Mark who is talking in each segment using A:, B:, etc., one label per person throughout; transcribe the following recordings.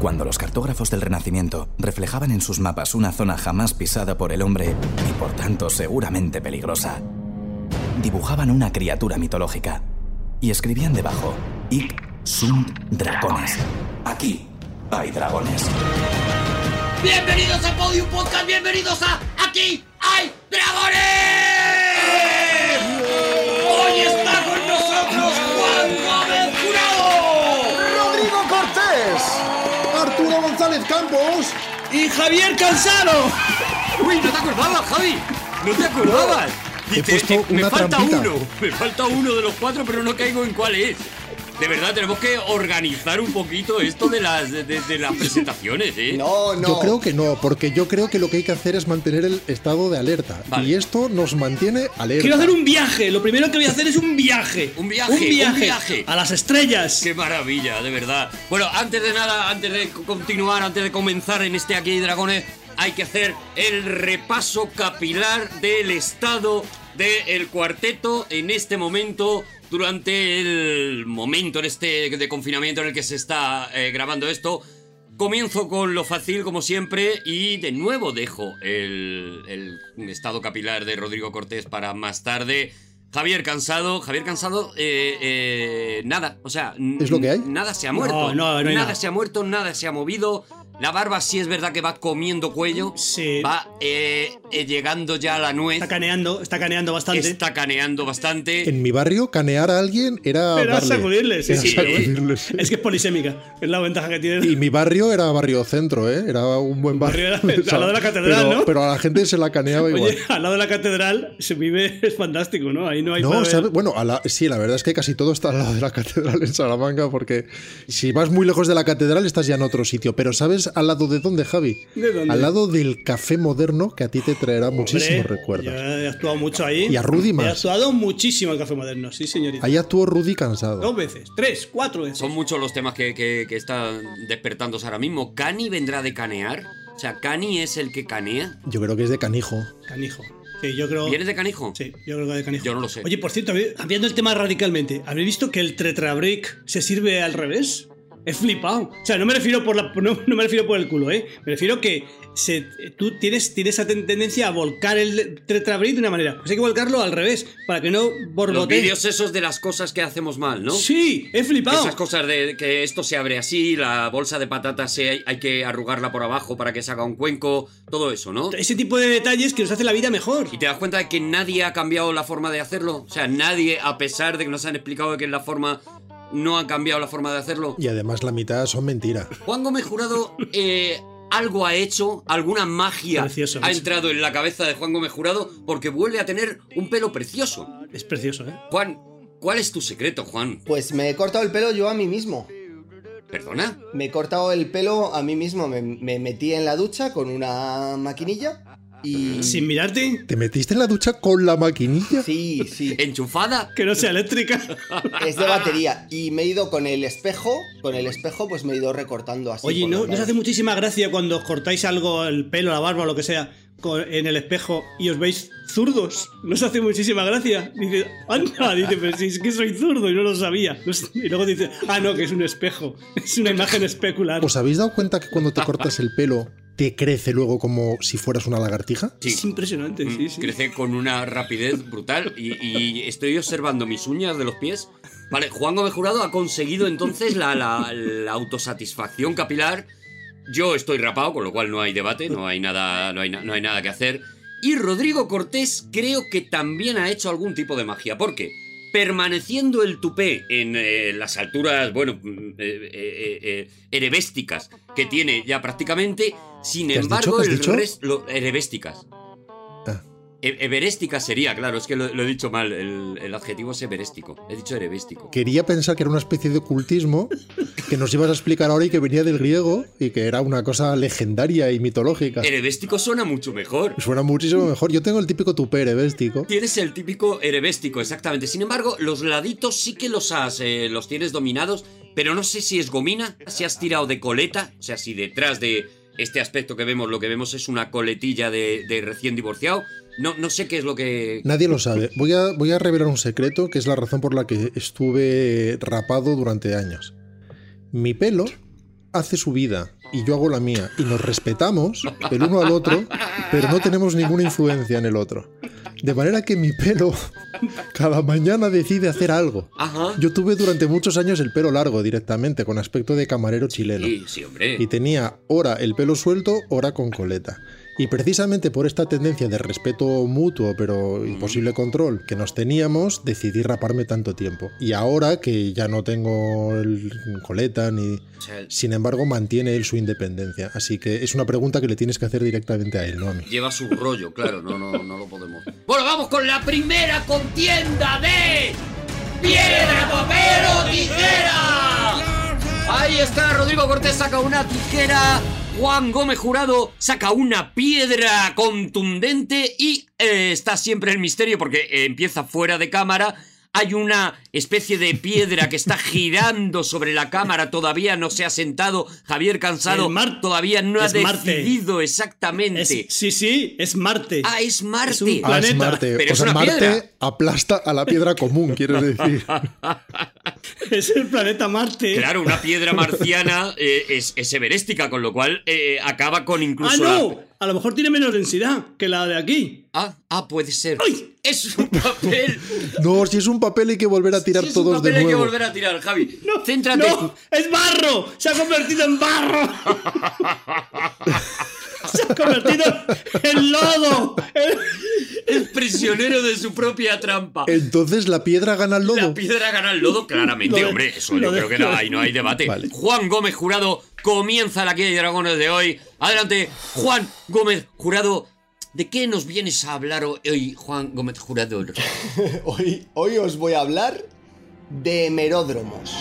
A: Cuando los cartógrafos del Renacimiento reflejaban en sus mapas una zona jamás pisada por el hombre y por tanto seguramente peligrosa, dibujaban una criatura mitológica y escribían debajo: Ic sunt dragones. Aquí hay dragones.
B: Bienvenidos a Podium Podcast, bienvenidos a Aquí hay dragones.
C: Arturo González Campos
B: y Javier Cansado. Uy, no te acordabas, Javi. No te acordabas.
C: He puesto
B: me
C: una
B: falta
C: trampita.
B: uno, me falta uno de los cuatro, pero no caigo en cuál es. De verdad, tenemos que organizar un poquito esto de las, de, de las presentaciones, ¿eh?
C: No, no.
D: Yo creo que no, porque yo creo que lo que hay que hacer es mantener el estado de alerta.
B: Vale.
D: Y esto nos mantiene alerta.
E: Quiero hacer un viaje. Lo primero que voy a hacer es un viaje.
B: Un viaje,
E: Un viaje.
B: un viaje.
E: A las estrellas.
B: Qué maravilla, de verdad. Bueno, antes de nada, antes de continuar, antes de comenzar en este Aquí hay Dragones, hay que hacer el repaso capilar del estado del cuarteto en este momento, durante el momento en este de confinamiento en el que se está eh, grabando esto. Comienzo con lo fácil, como siempre, y de nuevo dejo el, el estado capilar de Rodrigo Cortés para más tarde. Javier Cansado, Javier Cansado, eh, eh, nada, o sea,
D: ¿Es lo que hay?
B: Nada se ha muerto.
E: no, no hay
B: nada,
E: nada.
B: se ha muerto, nada se ha movido. La barba sí es verdad que va comiendo cuello.
E: Sí.
B: Va eh, eh, llegando ya a la nuez.
E: Está caneando, está caneando bastante.
B: Está caneando bastante.
D: En mi barrio, canear a alguien era.
E: Era sacudirle, sí, sí.
D: sacudirle, sí.
E: Es que es polisémica. Es la ventaja que tiene.
D: Y mi barrio era barrio centro, ¿eh? Era un buen barrio.
E: Barrio era- al lado de la catedral,
D: pero,
E: ¿no?
D: Pero a la gente se la caneaba igual.
E: Oye, al lado de la catedral se vive, es fantástico, ¿no? Ahí no hay
D: No,
E: ver-
D: bueno, a la- sí, la verdad es que casi todo está al lado de la catedral en Salamanca, porque si vas muy lejos de la catedral estás ya en otro sitio. Pero ¿sabes al lado de dónde, Javi?
E: ¿De dónde?
D: Al lado del café moderno que a ti te traerá muchísimos
E: Hombre,
D: recuerdos.
E: Yo he actuado mucho ahí.
D: Y a Rudy más.
E: He actuado muchísimo en Café Moderno, sí, señorita.
D: Ahí actuó Rudy cansado.
E: Dos veces, tres, cuatro veces.
B: Son muchos los temas que, que- que están despertándose ahora mismo. ¿Cani vendrá de canear? O sea, ¿Cani es el que canea?
D: Yo creo que es de canijo.
E: Canijo. Sí, yo creo.
B: ¿Vienes de canijo?
E: Sí, yo creo que de canijo.
B: Yo no lo sé.
E: Oye, por cierto, cambiando el tema radicalmente, ¿habéis visto que el Tetrabrick se sirve al revés? He flipado. O sea, no me refiero por la, no, no me refiero por el culo, ¿eh? Me refiero que se, tú tienes, tienes esa ten- tendencia a volcar el Tetrabrick de una manera. Pues hay que volcarlo al revés, para que no
B: Los
E: borbotee.
B: vídeos esos de las cosas que hacemos mal, ¿no?
E: Sí, he flipado.
B: Esas cosas de que esto se abre así, la bolsa de patatas hay, hay que arrugarla por abajo para que se haga un cuenco, todo eso, ¿no?
E: Ese tipo de detalles que nos hace la vida mejor.
B: Y te das cuenta de que nadie ha cambiado la forma de hacerlo. O sea, nadie, a pesar de que nos han explicado que la forma no ha cambiado la forma de hacerlo.
D: Y además la mitad son mentira.
B: Juan Gómez Jurado eh, algo ha hecho, alguna magia
E: Precioso,
B: ha entrado en la cabeza de Juan Gómez Jurado porque vuelve a tener un pelo precioso.
E: Es precioso, ¿eh?
B: Juan, ¿cuál es tu secreto, Juan?
F: Pues me he cortado el pelo yo a mí mismo.
B: ¿Perdona?
F: Me he cortado el pelo a mí mismo. Me, me metí en la ducha con una maquinilla y...
E: Sin mirarte,
D: ¿Te metiste en la ducha con la maquinilla?
F: Sí, sí.
B: ¿Enchufada?
E: que no sea eléctrica.
F: Es de batería. Y me he ido con el espejo. Con el espejo pues me he ido recortando así.
E: Oye, ¿no,
F: los
E: ¿no os hace muchísima gracia cuando os cortáis algo, el pelo, la barba o lo que sea, en el espejo y os veis zurdos? ¿No os hace muchísima gracia? Dice, anda, dice, pero si es que soy zurdo y no lo sabía. Y luego dice, ah, no, que es un espejo. Es una imagen especular.
D: ¿Os habéis dado cuenta que cuando te cortas el pelo te crece luego como si fueras una lagartija?
B: Sí.
E: Es impresionante, sí, sí.
B: Crece con una rapidez brutal y, y estoy observando mis uñas de los pies. Vale, Juan Gómez Jurado ha conseguido entonces la, la- la autosatisfacción capilar. Yo estoy rapado, con lo cual no hay debate, no hay nada, no hay, na- no hay nada que hacer. Y Rodrigo Cortés creo que también ha hecho algún tipo de magia. ¿Por qué? Permaneciendo el tupé en eh, las alturas, bueno, mm, eh, eh, erebésticas que tiene ya prácticamente, sin
D: ¿Qué has
B: embargo, el resto. Erebésticas. E- Everéstica sería, claro, es que lo, lo he dicho mal, el, el adjetivo es everéstico. He dicho erebéstico.
D: Quería pensar que era una especie de ocultismo que nos ibas a explicar ahora y que venía del griego y que era una cosa legendaria y mitológica.
B: Erebéstico suena mucho mejor.
D: Suena muchísimo mejor. Yo tengo el típico tupé erebéstico.
B: Tienes el típico erebéstico, exactamente. Sin embargo, los laditos sí que los has, eh, los tienes dominados, pero no sé si es gomina, si has tirado de coleta, o sea, si detrás de este aspecto que vemos, lo que vemos es una coletilla de, recién divorciado. No, no sé qué es lo que...
D: Nadie lo sabe. Voy a, voy a revelar un secreto que es la razón por la que estuve rapado durante años. Mi pelo hace su vida y yo hago la mía y nos respetamos el uno al otro, pero no tenemos ninguna influencia en el otro. De manera que mi pelo cada mañana decide hacer algo.
B: Ajá.
D: Yo tuve durante muchos años el pelo largo directamente, con aspecto de camarero chileno.
B: Sí, sí, hombre.
D: Y tenía hora el pelo suelto, hora con coleta. Y precisamente por esta tendencia de respeto mutuo pero imposible control que nos teníamos, decidí raparme tanto tiempo. Y ahora que ya no tengo el coleta ni... Sin embargo, mantiene él su independencia. Así que es una pregunta que le tienes que hacer directamente a él, no a mí.
B: Lleva su rollo, claro, no, no, no lo podemos. Bueno, vamos con la primera contienda de piedra, papel o tijera. Ahí está, Rodrigo Cortés saca una tijera, Juan Gómez Jurado saca una piedra contundente y eh, está siempre el misterio porque eh, empieza fuera de cámara. Hay una especie de piedra que está girando sobre la cámara, todavía no se ha sentado. Javier Cansado
E: El Mar-
B: todavía no ha
E: Marte.
B: decidido exactamente.
E: Es- sí, sí, es Marte.
B: Ah, es Marte.
E: Es un
D: Ah, es. Marte.
B: Pero
D: o
B: es
D: sea,
B: una
D: Marte
B: piedra.
D: aplasta a la piedra común, quieres decir.
E: Es el planeta Marte.
B: Claro, una piedra marciana eh, es, es everéstica, con lo cual eh, acaba con
E: Ah,
B: incluso. la-
E: no. A lo mejor tiene menos densidad que la de aquí.
B: Ah, ah, puede ser.
E: ¡Ay!
B: Es un papel.
D: No, si es un papel hay que volver a tirar
B: Si es un
D: todos
B: papel,
D: de
B: hay que
D: nuevo.
B: volver a tirar, Javi.
E: No,
B: Céntrate.
E: no, es barro. Se ha convertido en barro. Se ha convertido en lodo.
B: Es prisionero de su propia trampa.
D: Entonces la piedra gana el
B: La
D: lodo.
B: piedra gana el lodo, claramente,
E: Lo
B: hombre. Eso yo creo que no hay, no hay debate.
D: Vale.
B: Juan Gómez Jurado comienza la guía de dragones de hoy. Adelante, Juan Gómez Jurado. ¿De qué nos vienes a hablar hoy, Juan Gómez Jurado?
F: Hoy, hoy os voy a hablar de hemeródromos.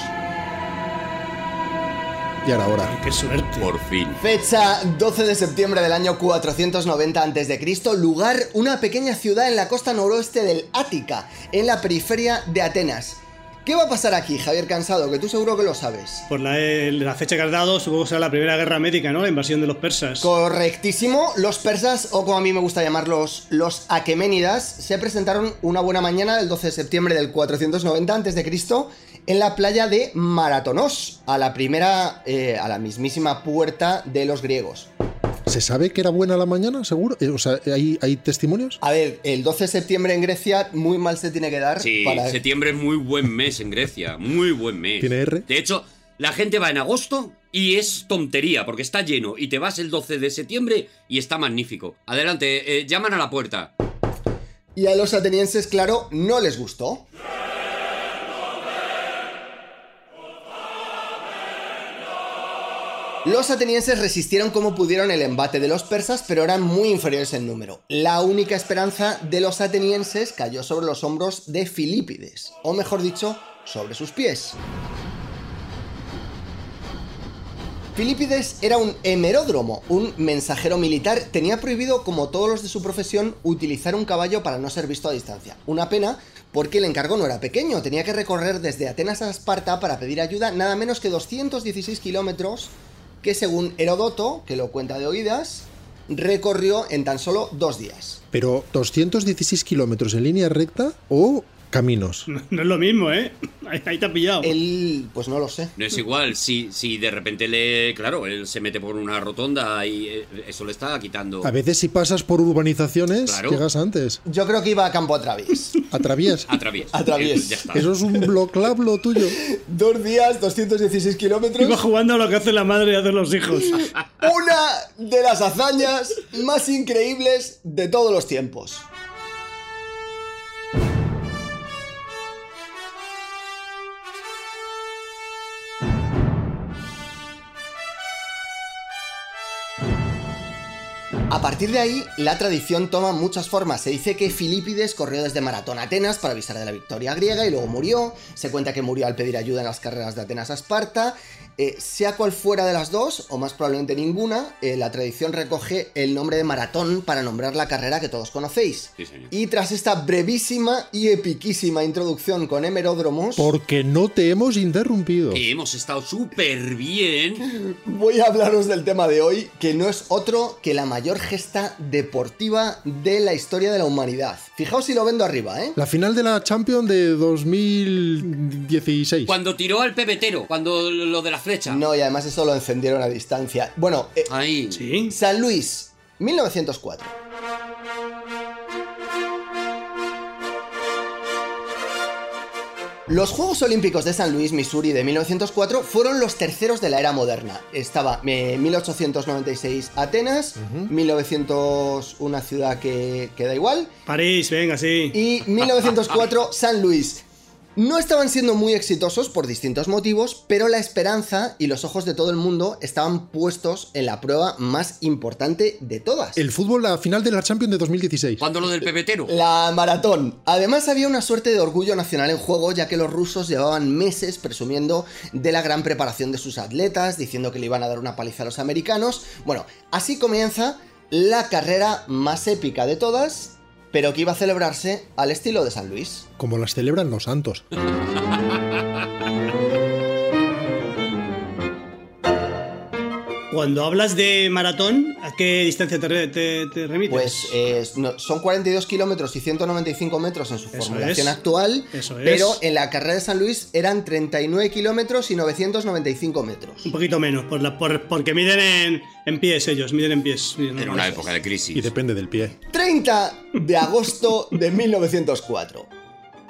D: Y ahora, ahora.
E: Qué suerte.
B: Por fin.
F: Fecha 12 de septiembre del año 490 a.C., lugar una pequeña ciudad en la costa noroeste del Ática, en la periferia de Atenas. ¿Qué va a pasar aquí, Javier Cansado? Que tú seguro que lo sabes.
E: Por la, eh, la fecha que has dado, supongo que será la primera guerra médica, ¿no? La invasión de los persas.
F: Correctísimo, los persas, o como a mí me gusta llamarlos, los aqueménidas, se presentaron una buena mañana del 12 de septiembre del 490 a.C. en la playa de Maratonos, a la primera, eh, a la mismísima puerta de los griegos.
D: ¿Se sabe que era buena la mañana, seguro? Eh, O sea, ¿hay, hay testimonios?
F: A ver, el 12 de septiembre en Grecia muy mal se tiene que dar
B: Sí,
F: para...
B: septiembre es muy buen mes en Grecia. Muy buen mes.
D: ¿Tiene R?
B: De hecho, la gente va en agosto y es tontería porque está lleno. Y te vas el 12 de septiembre y está magnífico. Adelante, eh, llaman a la puerta.
F: Y a los atenienses, claro, no les gustó. Los atenienses resistieron como pudieron el embate de los persas, pero eran muy inferiores en número. La única esperanza de los atenienses cayó sobre los hombros de Filipides, o mejor dicho, sobre sus pies. Filipides era un hemeródromo, un mensajero militar. Tenía prohibido, como todos los de su profesión, utilizar un caballo para no ser visto a distancia. Una pena, porque el encargo no era pequeño. Tenía que recorrer desde Atenas a Esparta para pedir ayuda nada menos que 216 kilómetros, que según Herodoto, que lo cuenta de oídas, recorrió en tan solo dos días.
D: Pero 216 kilómetros en línea recta o caminos.
E: No es lo mismo, ¿eh? Ahí, ahí te ha pillado.
F: Él, pues no lo sé.
B: No es igual, si, si de repente le. Claro, él se mete por una rotonda y eh, eso le está quitando.
D: A veces si pasas por urbanizaciones,
B: Claro.
D: llegas antes.
F: Yo creo que iba a campo a través.
B: Atraviesa. Eh, Ya está.
D: Eso es un bloclab lo tuyo.
F: dos días, 216 kilómetros.
E: Iba jugando a lo que hace la madre y hacen los hijos.
F: Una de las hazañas más increíbles de todos los tiempos. A partir de ahí, la tradición toma muchas formas. Se dice que Filipides corrió desde Maratón a Atenas para avisar de la victoria griega y luego murió. Se cuenta que murió al pedir ayuda en las carreras de Atenas a Esparta. Eh, sea cual fuera de las dos, o más probablemente ninguna, eh, la tradición recoge el nombre de Maratón para nombrar la carrera que todos conocéis.
B: Sí, señor.
F: Y tras esta brevísima y epiquísima introducción con hemeródromos,
D: Porque no te hemos interrumpido.
B: Que hemos estado súper bien.
F: voy a hablaros del tema de hoy, que no es otro que la mayor gesta deportiva de la historia de la humanidad. Fijaos si lo vendo arriba, ¿eh?
D: La final de la Champions de 2016.
B: Cuando tiró al pebetero, cuando lo de la flecha.
F: No, y además eso lo encendieron a distancia. Bueno, eh,
B: Ahí.
E: Sí.
F: San Luis, 1904. Los Juegos Olímpicos de San Luis, Missouri de 1904 fueron los terceros de la era moderna. Estaba eh, 1896 Atenas, 1900 una ciudad que, que da igual,
E: París, venga, sí.
F: y 1904 San Luis. No estaban siendo muy exitosos por distintos motivos, pero la esperanza y los ojos de todo el mundo estaban puestos en la prueba más importante de todas.
D: El fútbol, la final de la Champions de 2016.
B: Cuando lo del pebetero.
F: La maratón. Además había una suerte de orgullo nacional en juego, ya que los rusos llevaban meses presumiendo de la gran preparación de sus atletas, diciendo que le iban a dar una paliza a los americanos. Bueno, así comienza la carrera más épica de todas, pero que iba a celebrarse al estilo de San Luis.
D: Como las celebran los santos.
E: Cuando hablas de maratón, ¿a qué distancia te, re- te- te remites?
F: Pues eh, no- son 42 kilómetros y 195 metros en su
E: Eso
F: formulación
E: es.
F: actual,
E: Eso es.
F: pero en la carrera de San Luis eran 39 kilómetros y 995 metros.
E: Un poquito menos, por la- por- porque miden en, en pies ellos, miden en pies. miden en
B: una
E: pies.
B: época de crisis.
D: Y depende del pie.
F: 30 de agosto de 1904.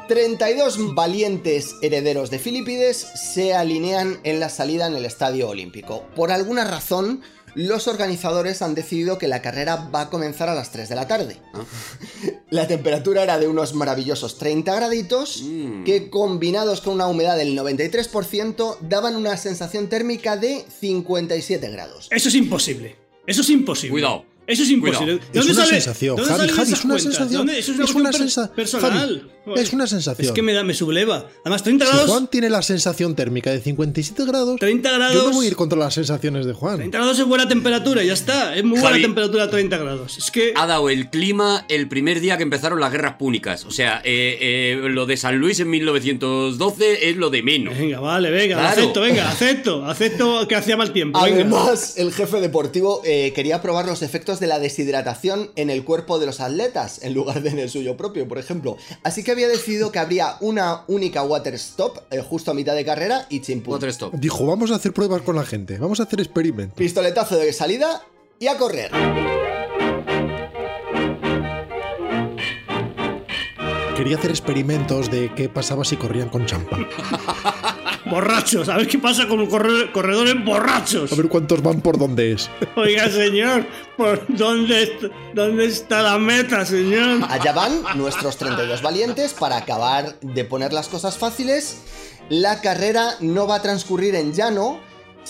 F: 32 valientes herederos de Filipides se alinean en la salida en el Estadio Olímpico. Por alguna razón, los organizadores han decidido que la carrera va a comenzar a las 3 de la tarde. La temperatura era de unos maravillosos 30 graditos
B: Mm.
F: que combinados con una humedad del 93% daban una sensación térmica de 57 grados.
E: Eso es imposible. Eso es imposible.
B: Cuidado.
E: Eso es imposible.
B: Cuidado.
E: ¿De
D: Es
E: dónde
D: una
E: sale-
D: sensación,
E: ¿de dónde
D: Javi, es una
E: cuentas?
D: sensación.
E: ¿Dónde- Eso es una,
D: Es una
E: cuestión
D: sensa-
E: per- personal.
D: Javi, es una sensación.
E: Es que me, da, me subleva. Además, 30
D: Si
E: grados.
D: Juan tiene la sensación térmica de 57 grados,
E: 30 grados.
D: yo no voy a ir contra las sensaciones de Juan.
E: 30 grados es buena temperatura, ya está. Es muy buena temperatura 30 grados. Es que.
B: Ha dado el clima el primer día que empezaron las guerras púnicas. O sea, eh, eh, lo de San Luis en 1912 es lo de menos.
E: Venga, vale, venga,
B: Claro.
E: acepto, venga, acepto. Acepto que hacía mal tiempo. venga.
F: Además, el jefe deportivo eh, quería probar los efectos de la deshidratación en el cuerpo de los atletas, en lugar de en el suyo propio, por ejemplo. Así que había decidido que habría una única water stop eh, justo a mitad de carrera y chimpún.
B: Otro stop.
D: Dijo, vamos a hacer pruebas con la gente, vamos a hacer experimentos.
F: Pistoletazo de salida y a correr.
D: Quería hacer experimentos de qué pasaba si corrían con champán.
E: Borrachos, a ver qué pasa con corre- corredores borrachos.
D: A ver cuántos van por dónde es.
E: Oiga, señor, ¿por dónde, dónde está la meta, señor?
F: Allá van nuestros 32 valientes para acabar de poner las cosas fáciles. La carrera no va a transcurrir en llano,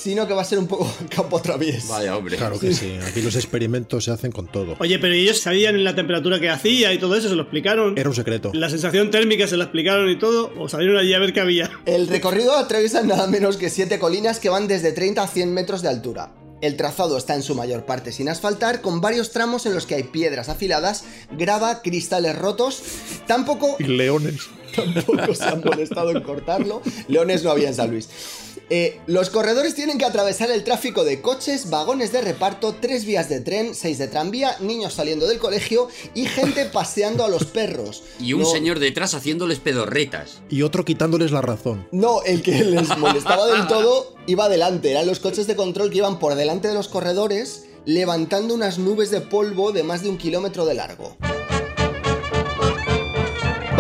F: sino que va a ser un poco campo travies.
B: Vaya, hombre.
D: Claro que sí, aquí los experimentos se hacen con todo.
E: Oye, pero ellos sabían la temperatura que hacía y todo eso, se lo explicaron.
D: Era un secreto.
E: La sensación térmica se la explicaron y todo, o salieron allí a ver qué había.
F: El recorrido atraviesa nada menos que 7 colinas que van desde 30 a 100 metros de altura. El trazado está en su mayor parte sin asfaltar, con varios tramos en los que hay piedras afiladas, grava, cristales rotos. Tampoco
D: Y leones.
F: tampoco se han molestado en cortarlo. Leones no había en San Luis. Eh, los corredores tienen que atravesar el tráfico de coches, vagones de reparto, tres vías de tren, seis de tranvía, niños saliendo del colegio y gente paseando a los perros.
B: Y un
F: No-
B: señor detrás haciéndoles pedorretas.
D: Y otro quitándoles la razón.
F: No, el que les molestaba del todo iba adelante. Eran los coches de control que iban por delante de los corredores, levantando unas nubes de polvo de más de un kilómetro de largo.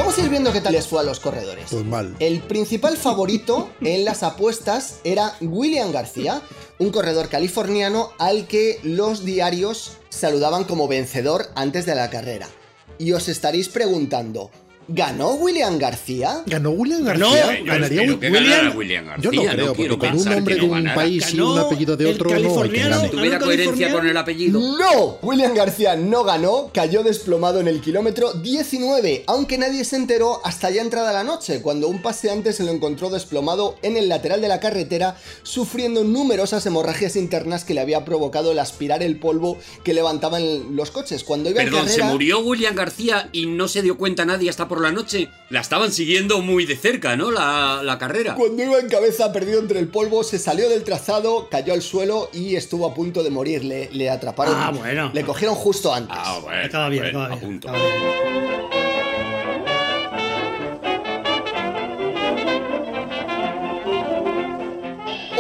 F: Vamos a ir viendo qué tal les fue a los corredores.
D: Pues mal.
F: El principal favorito en las apuestas era William García, un corredor californiano al que los diarios saludaban como vencedor antes de la carrera. Y os estaréis preguntando, ¿ganó William García?
D: ¿Ganó William García?
E: yo
D: ¿Ganaría
E: William-
B: ganara William García.
D: Yo no creo,
B: quiero
D: porque con un nombre de
B: no
D: un
B: ganara.
D: país y un apellido de otro no hay que.
B: ¿Tuviera
E: ¿Ganó
B: coherencia con el apellido?
F: ¡No! William García no ganó, cayó desplomado en el kilómetro 19, aunque nadie se enteró hasta ya entrada la noche, cuando un paseante se lo encontró desplomado en el lateral de la carretera, sufriendo numerosas hemorragias internas que le había provocado el aspirar el polvo que levantaban los coches. Cuando iba en
B: Perdón, ¿se
F: carrera-
B: murió William García y no se dio cuenta nadie hasta por por la noche. La estaban siguiendo muy de cerca, ¿no? La, la, carrera.
F: Cuando iba en cabeza perdido entre el polvo, se salió del trazado, cayó al suelo y estuvo a punto de morir. Le, le atraparon.
E: Ah, bueno.
F: Le cogieron justo antes.
B: Ah, bueno.
E: Estaba bien, estaba bien.
B: A punto.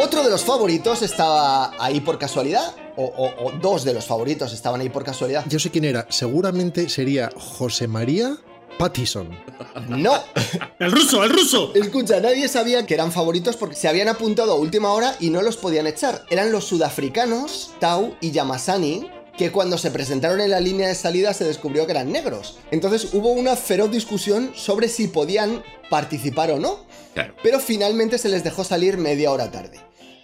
F: Otro de los favoritos estaba ahí por casualidad, o, o, dos de los favoritos estaban ahí por casualidad.
D: Yo sé quién era, seguramente sería José María Pattison.
F: No,
E: El ruso, el ruso.
F: escucha, nadie sabía que eran favoritos porque se habían apuntado a última hora y no los podían echar. Eran los sudafricanos, Tau y Yamasani, que cuando se presentaron en la línea de salida se descubrió que eran negros. Entonces hubo una feroz discusión sobre si podían participar o no.
B: Claro.
F: Pero finalmente se les dejó salir media hora tarde.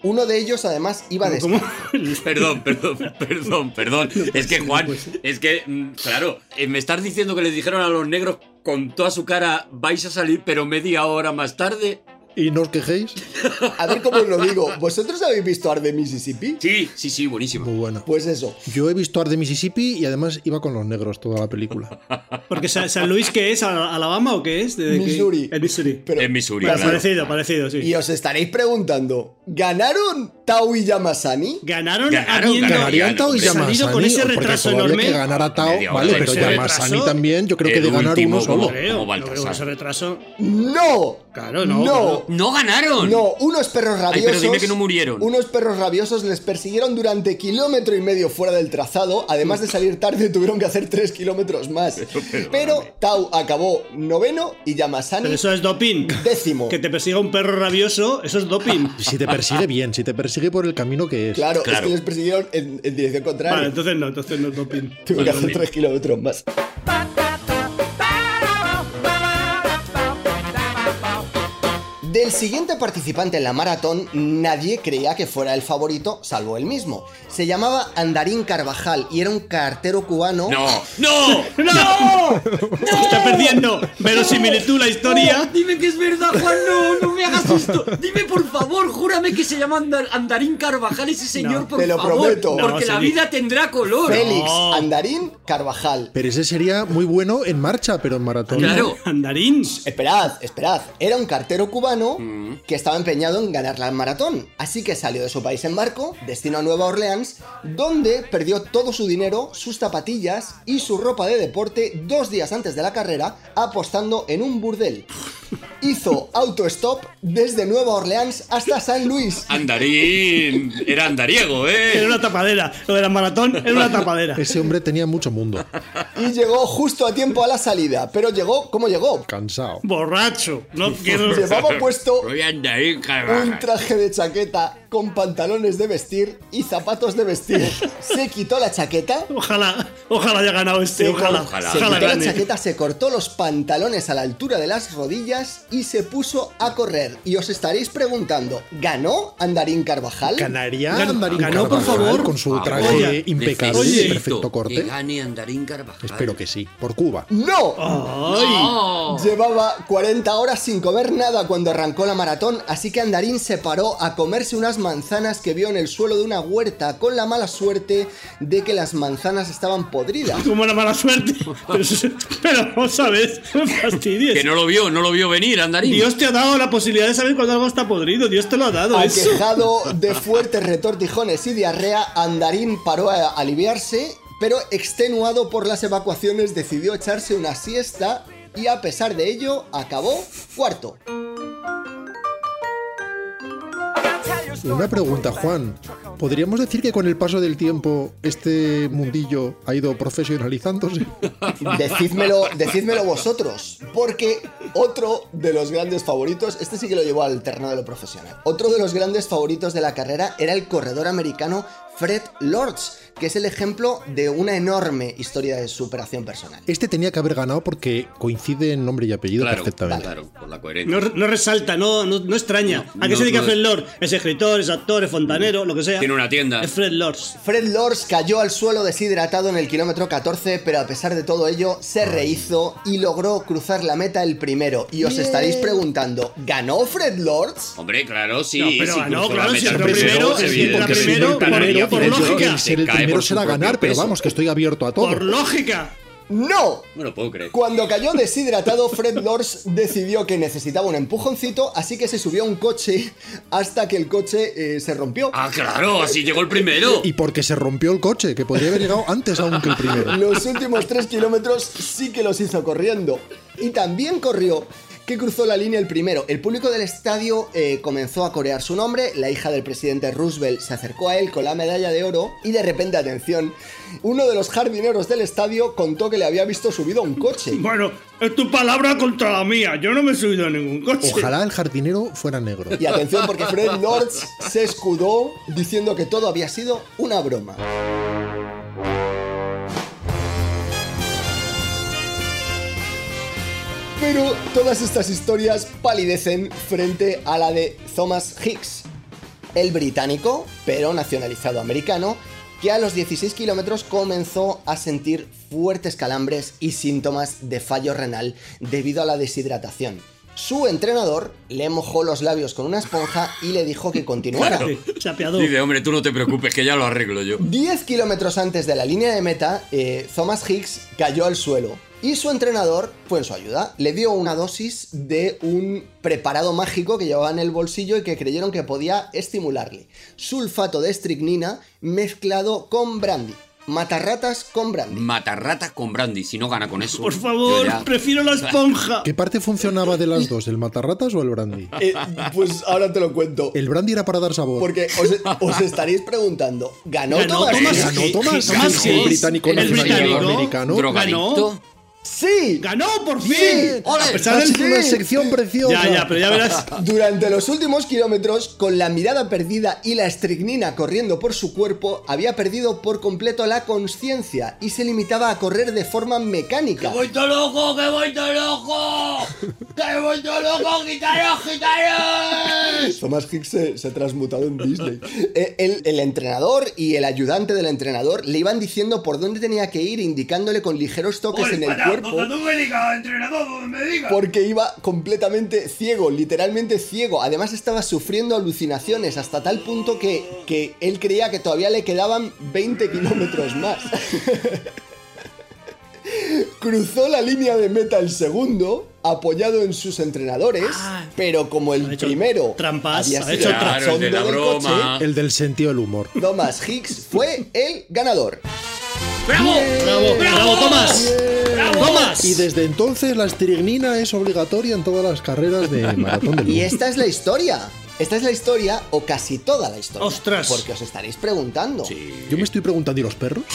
F: Uno de ellos además iba de.
B: Perdón, perdón, perdón, perdón. Es que Juan, es que, mm, claro, eh, me estás diciendo que les dijeron a los negros con toda su cara vais a salir, pero media hora más tarde.
D: ¿Y no os quejéis?
F: A ver cómo os lo digo. ¿Vosotros habéis visto Ar de Mississippi?
B: Sí, sí, sí, buenísimo.
D: Muy buena.
F: Pues eso.
D: Yo he visto Ar de Mississippi y además iba con los negros toda la película.
E: Porque San, San Luis, ¿qué es? ¿Al- ¿Alabama o qué es? ¿De-?
F: Missouri.
E: El Missouri.
F: Pero,
B: En Missouri,
E: Bueno,
B: claro.
E: Parecido, parecido, sí.
F: y os estaréis preguntando, ¿ganaron Tau y Yamasani?
E: Ganaron,
B: Ganaron,
E: habiendo
D: Ganarían Tao y
B: hombre,
E: salido
D: Yamasani.
E: con ese retraso enorme.
D: que ganara Tao, vale, pero Yamasani también, yo creo que de ganar
B: último
D: uno solo.
E: Creo,
B: como
E: no,
B: Baltasar.
E: ese retraso.
F: ¡No!
E: Claro, no.
F: ¡No!
B: ¡No ganaron!
F: No, unos perros
B: Ay,
F: rabiosos.
B: pero dime que no murieron.
F: Unos perros rabiosos les persiguieron durante kilómetro y medio fuera del trazado. Además de salir tarde, tuvieron que hacer tres kilómetros más. Pero Tau acabó noveno y Yamasani
E: Pero eso es doping.
F: décimo.
E: Que te persiga un perro rabioso, eso es doping.
D: Si te persigue bien, si te persigue por el camino que es.
F: Claro,
B: Claro.
F: es que les persiguieron en, en dirección contraria.
E: Vale, entonces no, entonces no es doping.
F: Tuve que hacer tres kilómetros más. Del siguiente participante en la maratón, nadie creía que fuera el favorito, salvo él mismo. Se llamaba Andarín Carvajal y era un cartero cubano.
B: ¡No! ¡No!
E: ¡No! Se está perdiendo verosimilitud la historia.
B: Dime que es verdad, Juan, no, no me hagas esto. Dime, por favor, júrame que se llama Andar- Andarín Carvajal ese señor,
E: No,
B: por
F: te lo
B: favor.
F: prometo.
B: Porque
E: No,
B: la vida tendrá color.
F: Félix
E: No.
F: Andarín Carvajal.
D: Pero ese sería muy bueno en marcha, pero en maratón. no.
B: Claro.
E: Andarín.
F: Esperad, esperad. Era un cartero cubano que estaba empeñado en ganar la maratón. Así que salió de su país en barco, destino a Nueva Orleans, donde perdió todo su dinero, sus zapatillas y su ropa de deporte dos días antes de la carrera, apostando en un burdel. Hizo autostop desde Nueva Orleans hasta San Luis.
B: Andarín. Era andariego,
E: Era
B: ¿eh?
E: una tapadera. Lo de la maratón era una tapadera.
D: Ese hombre tenía mucho mundo.
F: Y llegó justo a tiempo a la salida. Pero llegó, ¿cómo llegó?
D: Cansado.
E: Borracho. No quiero.
F: Llevaba puesto Un traje de chaqueta con pantalones de vestir y zapatos de vestir. Se quitó la chaqueta,
E: Ojalá, ojalá haya ganado este.
F: se,
E: Ojalá.
B: ojalá.
F: se
E: Ojalá
F: quitó la chaqueta, se cortó los pantalones a la altura de las rodillas y se puso a correr. Y os estaréis preguntando, ¿ganó Andarín Carvajal?
D: Ganaría
E: Gan-
D: Andarín
E: ganó, por
D: Carvajal
E: favor.
D: con su
B: Ah,
D: traje
E: oye,
D: impecable
E: oye.
D: y perfecto
B: Que
D: corte.
B: gane Andarín Carvajal.
D: Espero que sí. Por Cuba.
F: ¡No!
E: Ay.
B: ¡No!
F: Llevaba 40 horas sin comer nada cuando arrancó la maratón, así que Andarín se paró a comerse unas manzanas que vio en el suelo de una huerta con la mala suerte de que las manzanas estaban podridas.
E: Como la mala suerte. Pero, vamos a ver, fastidies.
B: Que no lo vio, no lo vio venir, Andarín.
E: Dios te ha dado la posibilidad de saber cuando algo está podrido. Dios te lo ha dado. Eso.
F: Aquejado de fuertes retortijones y diarrea, Andarín paró a aliviarse, pero extenuado por las evacuaciones decidió echarse una siesta y a pesar de ello acabó cuarto.
D: Una pregunta, Juan. ¿Podríamos decir que con el paso del tiempo este mundillo ha ido profesionalizándose?
F: Decídmelo, decídmelo vosotros, porque otro de los grandes favoritos, este sí que lo llevó al terreno de lo profesional, otro de los grandes favoritos de la carrera era el corredor americano Fred Lords, que es el ejemplo de una enorme historia de superación personal.
D: Este tenía que haber ganado porque coincide en nombre y apellido
B: Claro,
D: perfectamente.
B: claro, por la coherencia.
E: No, no resalta, no, no, no extraña.
B: No,
E: ¿A qué
B: no,
E: se dedica
B: no
E: Fred Lord? Es escritor, es actor, es fontanero, lo que sea.
B: Tiene una tienda.
E: Es Fred Lords.
F: Fred Lords cayó al suelo deshidratado en el kilómetro 14, pero a pesar de todo ello, se rehizo y logró cruzar la meta el primero. Y os estaréis preguntando, ¿ganó Fred Lords?
B: Hombre, claro, sí.
E: No, pero
B: sí,
E: ganó, claro,
B: primero,
E: primero, primero,
D: primero,
E: por lógica.
B: Se cae
D: primero será ganar, pero vamos, que estoy abierto a todo.
E: Por lógica.
F: ¡No!
B: No lo puedo creer.
F: Cuando cayó deshidratado, Fred Lords decidió que necesitaba un empujoncito, así que se subió a un coche hasta que el coche eh, se rompió.
B: Ah, claro, así llegó el primero.
D: Y porque se rompió el coche, que podría haber llegado antes aún que el primero.
F: Los últimos tres kilómetros sí que los hizo corriendo. Y también corrió que cruzó la línea el primero. El público del estadio eh, comenzó a corear su nombre, la hija del presidente Roosevelt se acercó a él con la medalla de oro y de repente, atención, uno de los jardineros del estadio contó que le había visto subido a un coche.
E: Bueno, es tu palabra contra la mía. Yo no me he subido a ningún coche.
D: Ojalá el jardinero fuera negro.
F: Y atención porque Fred Lords se escudó diciendo que todo había sido una broma. Pero todas estas historias palidecen frente a la de Thomas Hicks, el británico, pero nacionalizado americano, que a los 16 kilómetros comenzó a sentir fuertes calambres y síntomas de fallo renal debido a la deshidratación. Su entrenador le mojó los labios con una esponja y le dijo que continuara.
E: Apiadó.
B: Dice, hombre, tú no te preocupes, que ya lo arreglo yo.
F: 10 kilómetros antes de la línea de meta, eh, Thomas Hicks cayó al suelo y su entrenador fue en su ayuda. Le dio una dosis de un preparado mágico que llevaba en el bolsillo y que creyeron que podía estimularle. Sulfato de estricnina mezclado con brandy. Matarratas con brandy.
B: Matarrata con brandy, si no gana con eso.
E: Por favor,
B: ya-
E: prefiero la esponja.
D: ¿Qué parte funcionaba de las dos, el matarratas o el brandy?
F: Eh, pues ahora te lo cuento.
D: El brandy era para dar sabor.
F: Porque os, os estaréis preguntando, ¿ganó,
E: Ganó
F: Thomas
E: Thomas
F: Hicks?
D: Ganó
E: sí,
D: Thomas Hicks, el británico
E: El británico.
D: americano.
B: Drogadicto.
F: ¡Sí!
E: ¡Ganó por fin!
F: Sí.
E: A pesar del...
D: una sección preciosa.
E: Ya, ya, pero ya verás.
F: Durante los últimos kilómetros, con la mirada perdida y la estricnina corriendo por su cuerpo, había perdido por completo la conciencia y se limitaba a correr de forma mecánica.
B: ¡Voy todo loco, que voy todo loco! ¡Que voy todo loco, gitanos, gitanos!
F: Thomas Hicks se, se ha transmutado en Disney. Eh, El, el entrenador y el ayudante del entrenador le iban diciendo por dónde tenía que ir, indicándole con ligeros toques en el cuerpo. Porque iba completamente ciego, literalmente ciego. Además estaba sufriendo alucinaciones hasta tal punto que, que él creía que todavía le quedaban 20 kilómetros más. Cruzó la línea de meta el segundo, apoyado en sus entrenadores, pero como el primero
E: trampas,
F: había
E: ha
F: sido
E: hecho
F: el
B: Claro, el de la
F: cachondo del coche,
B: broma.
D: El del sentido del humor.
F: Thomas Hicks fue el ganador.
B: ¡Bravo!
E: Bravo, bravo, Tomás. Tomás.
D: Y desde entonces la estrignina es obligatoria en todas las carreras de maratón del
F: Y esta es la historia. Esta es la historia, o casi toda la historia.
E: Ostras.
F: Porque os estaréis preguntando.
D: Yo me estoy preguntando, ¿y los perros?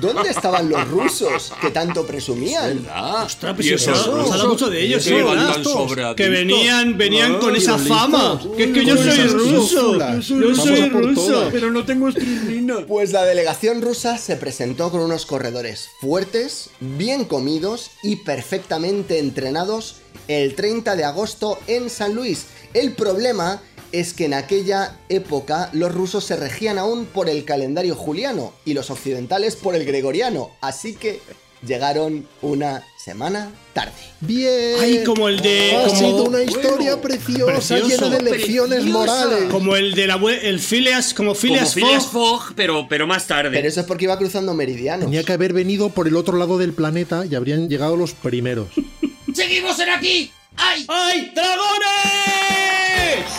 F: ¿Dónde estaban los rusos que tanto presumían?
E: Ostras, pues se habla mucho de ellos,
B: que sobraditos.
E: Que venían, venían con
D: Ah,
E: esa
D: listos.
E: fama. Que es que yo soy ruso. Yo soy ruso.
B: Pero no tengo estricnina.
F: Pues la delegación rusa se presentó con unos corredores fuertes, bien comidos y perfectamente entrenados el 30 de agosto en San Luis. El problema es que en aquella época los rusos se regían aún por el calendario juliano y los occidentales por el gregoriano, así que llegaron una semana tarde.
D: Bien.
E: Ay, como el de-
D: Ha
E: como-
D: sido una historia
B: Bueno.
D: preciosa,
E: Precioso.
D: llena de lecciones
B: Preciosa.
D: morales.
E: Como el de la el Phileas, como
B: Como
E: Phileas
B: Phileas
E: Fogg.
B: Fogg, pero, pero más tarde.
F: Pero eso es porque iba cruzando meridianos.
D: Tenía que haber venido por el otro lado del planeta y habrían llegado los primeros.
B: ¡Seguimos en aquí! ¡Ay!
E: ¡Ay, dragones!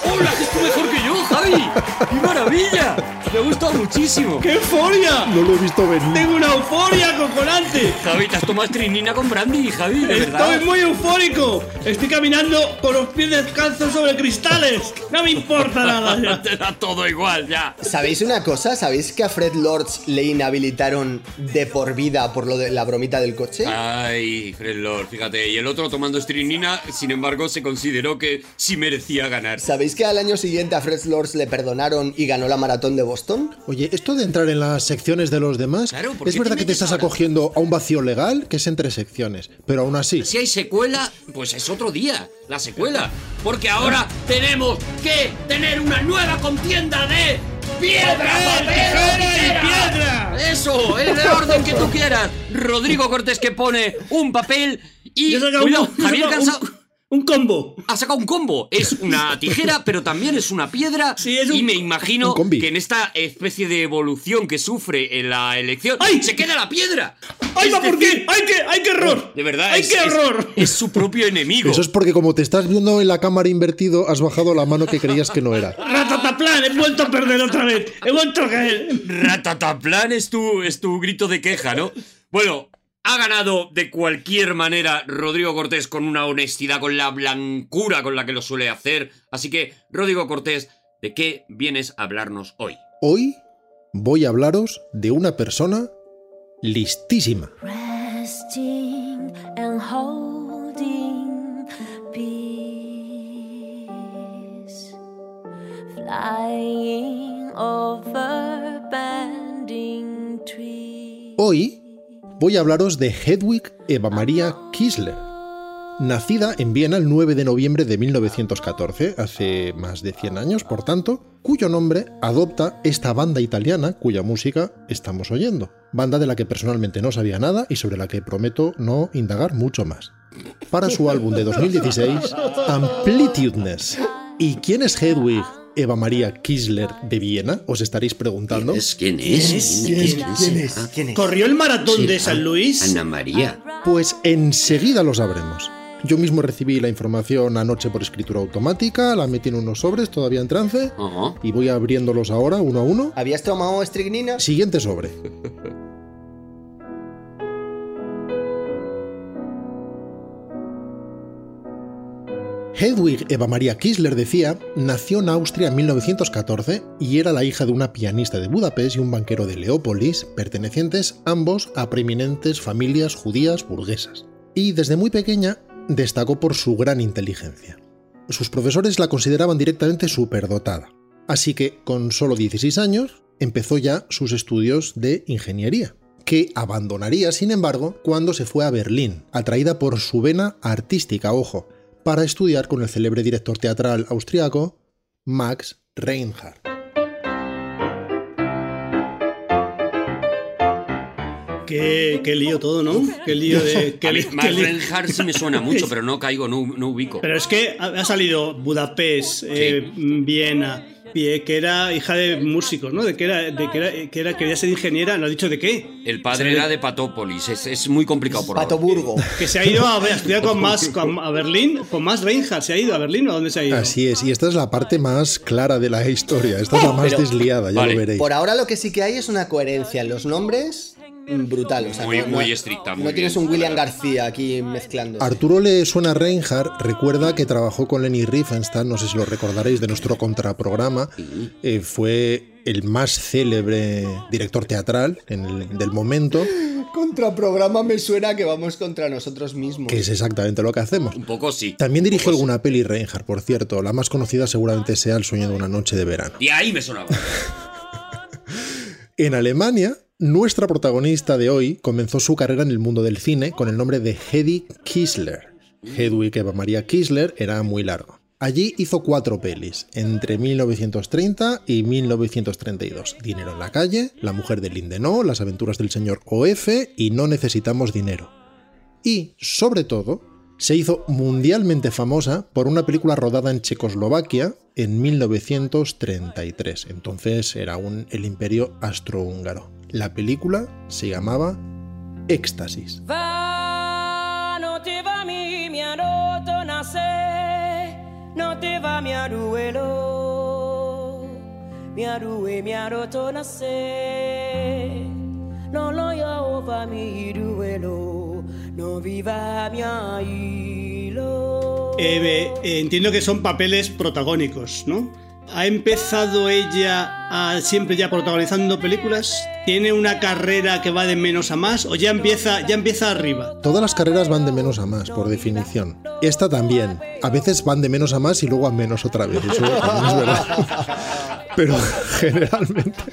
B: ¡Hola, que es tú mejor que yo, Javi! ¡Qué maravilla! Me ha gustado muchísimo.
E: ¡Qué euforia!
D: No lo he visto venir.
E: Tengo una euforia cojonante.
B: Javi, te has tomado estrinina con brandy, Javi, de verdad.
E: Estoy muy eufórico. Estoy caminando con los pies descalzos sobre cristales. No me importa nada ya.
B: Te da todo igual, ya.
F: ¿Sabéis una cosa? ¿Sabéis que a Fred Lords le inhabilitaron de por vida por lo de la bromita del coche?
B: Ay, Fred Lord, fíjate. Y el otro tomando estrinina, sin embargo, se consideró que sí merecía ganar.
F: ¿Sabéis que al año siguiente a Fred Lords le perdonaron y ganó la maratón de Boston?
D: Oye, esto de entrar en las secciones de los demás,
B: Claro, ¿por
D: es verdad que te estás
B: ahora?
D: acogiendo a un vacío legal que es entre secciones, pero aún así.
B: Si hay secuela, pues es otro día, la secuela. Porque ahora tenemos que tener una nueva contienda de piedra, papel,
E: tijera y
B: tijera.
E: piedra.
B: Eso, en el orden que tú quieras. Rodrigo Cortés que pone un papel y
E: Yo
B: cuidado, Javier Cansado
E: un, un combo.
B: ha sacado un combo. Es una tijera, pero también es una piedra.
E: Sí, es un-
B: y me imagino que en esta especie de evolución que sufre en la elección
E: ¡Ay!
B: se queda la piedra.
E: ¡Ay,
B: Es
E: va por qué! ¡Ay, qué, ay, qué error!
B: De verdad,
E: ¡Ay,
B: es,
E: qué
B: es-
E: error!
B: es su propio enemigo.
D: Eso es porque como te estás viendo en la cámara invertido, has bajado la mano que creías que no era.
E: ¡Ratataplan! He vuelto a perder otra vez. He vuelto a caer.
B: Ratataplan es tu, es tu grito de queja, ¿no? Bueno, Ha ganado de cualquier manera Rodrigo Cortés con una honestidad, con la blancura con la que lo suele hacer. Así que, Rodrigo Cortés, ¿de qué vienes a hablarnos hoy?
D: Hoy voy a hablaros de una persona listísima.
G: resting and holding peace, flying over bending trees.
D: Hoy voy a hablaros de Hedwig Eva Maria Kisler. Nacida en Viena el 9 de noviembre de 1914, hace más de 100 años, por tanto, cuyo nombre adopta esta banda italiana cuya música estamos oyendo. Banda de la que personalmente no sabía nada y sobre la que prometo no indagar mucho más. Para su álbum de 2016, Amplitudeness. ¿Y quién es Hedwig Eva Maria Kisler de Viena? Os estaréis preguntando.
B: ¿Es quién es?
E: ¿Quién es?
F: ¿Quién es? ¿Quién es?
E: ¿Corrió el maratón
B: Sí,
E: de San
B: An-
E: Luis?
B: Ana María.
D: Pues enseguida lo sabremos. Yo mismo recibí la información anoche por escritura automática, la metí en unos sobres todavía en trance
B: Ajá.
D: y voy abriéndolos ahora uno a uno.
F: ¿Habías tomado estricnina?
D: Siguiente sobre. Hedwig Eva Maria Kisler decía, nació en Austria en 1914 y era la hija de una pianista de Budapest y un banquero de Leópolis, pertenecientes ambos a preeminentes familias judías burguesas. Y desde muy pequeña destacó por su gran inteligencia. Sus profesores la consideraban directamente superdotada. Así que, con solo 16 años, empezó ya sus estudios de ingeniería, que abandonaría, sin embargo, cuando se fue a Berlín, atraída por su vena artística, ojo, para estudiar con el célebre director teatral austriaco Max Reinhardt.
E: Qué, qué lío todo, ¿no? Qué lío de. Qué
B: A mí,
E: lío- qué
B: Max. Reinhardt sí me suena mucho, pero no caigo, no, no ubico.
E: Pero es que ha, salido Budapest, eh, Viena, que era hija de músicos, ¿no? De que era, de que era, que era, quería ser ingeniera, ¿no ha dicho de qué?
B: El padre era de Patópolis, es, es muy complicado por ahora.
F: Patoburgo.
E: Que se ha ido a, a estudiar con más, con- a Berlín, con más Reinhardt, ¿se ha ido a Berlín o a dónde se ha ido?
D: Así es, y esta es la parte más clara de la historia, esta es la más
F: Pero-
D: desliada, ya
B: Vale.
D: lo veréis.
F: Por ahora lo que sí que hay es una coherencia en los nombres brutal. O sea,
B: Muy-
F: no,
B: muy estricta, muy
F: no tienes
B: bien.
F: un William García aquí mezclando.
D: Arturo le suena a Reinhardt, recuerda que trabajó con Lenny Riefenstahl, no sé si lo recordaréis de nuestro contraprograma, eh, fue el más célebre director teatral en el- del momento,
F: Contra programa me suena que vamos contra nosotros mismos.
D: que es exactamente lo que hacemos.
B: Un poco sí.
D: También dirigió alguna peli Reinhardt, por cierto, la más conocida seguramente sea El sueño de una noche de verano.
B: Y ahí me sonaba.
D: En Alemania, nuestra protagonista de hoy comenzó su carrera en el mundo del cine con el nombre de Hedy Kisler. Hedwig Eva Maria Kisler era muy largo. Allí hizo cuatro pelis, entre 1930 y 1932. Dinero en la calle, La mujer de Lindenau, Las aventuras del señor OF y No necesitamos dinero. Y, sobre todo, se hizo mundialmente famosa por una película rodada en Checoslovaquia en 1933. Entonces era aún el imperio astrohúngaro. La película se llamaba Éxtasis.
E: Eh, eh, entiendo que son papeles protagónicos, ¿no? ¿Ha empezado ella a siempre ya protagonizando películas? ¿Tiene una carrera que va de menos a más o ya empieza, ya empieza arriba?
D: Todas las carreras van de menos a más, por definición. Esta también. A veces van de menos a más y luego a menos otra vez. Eso es verdad. Pero generalmente.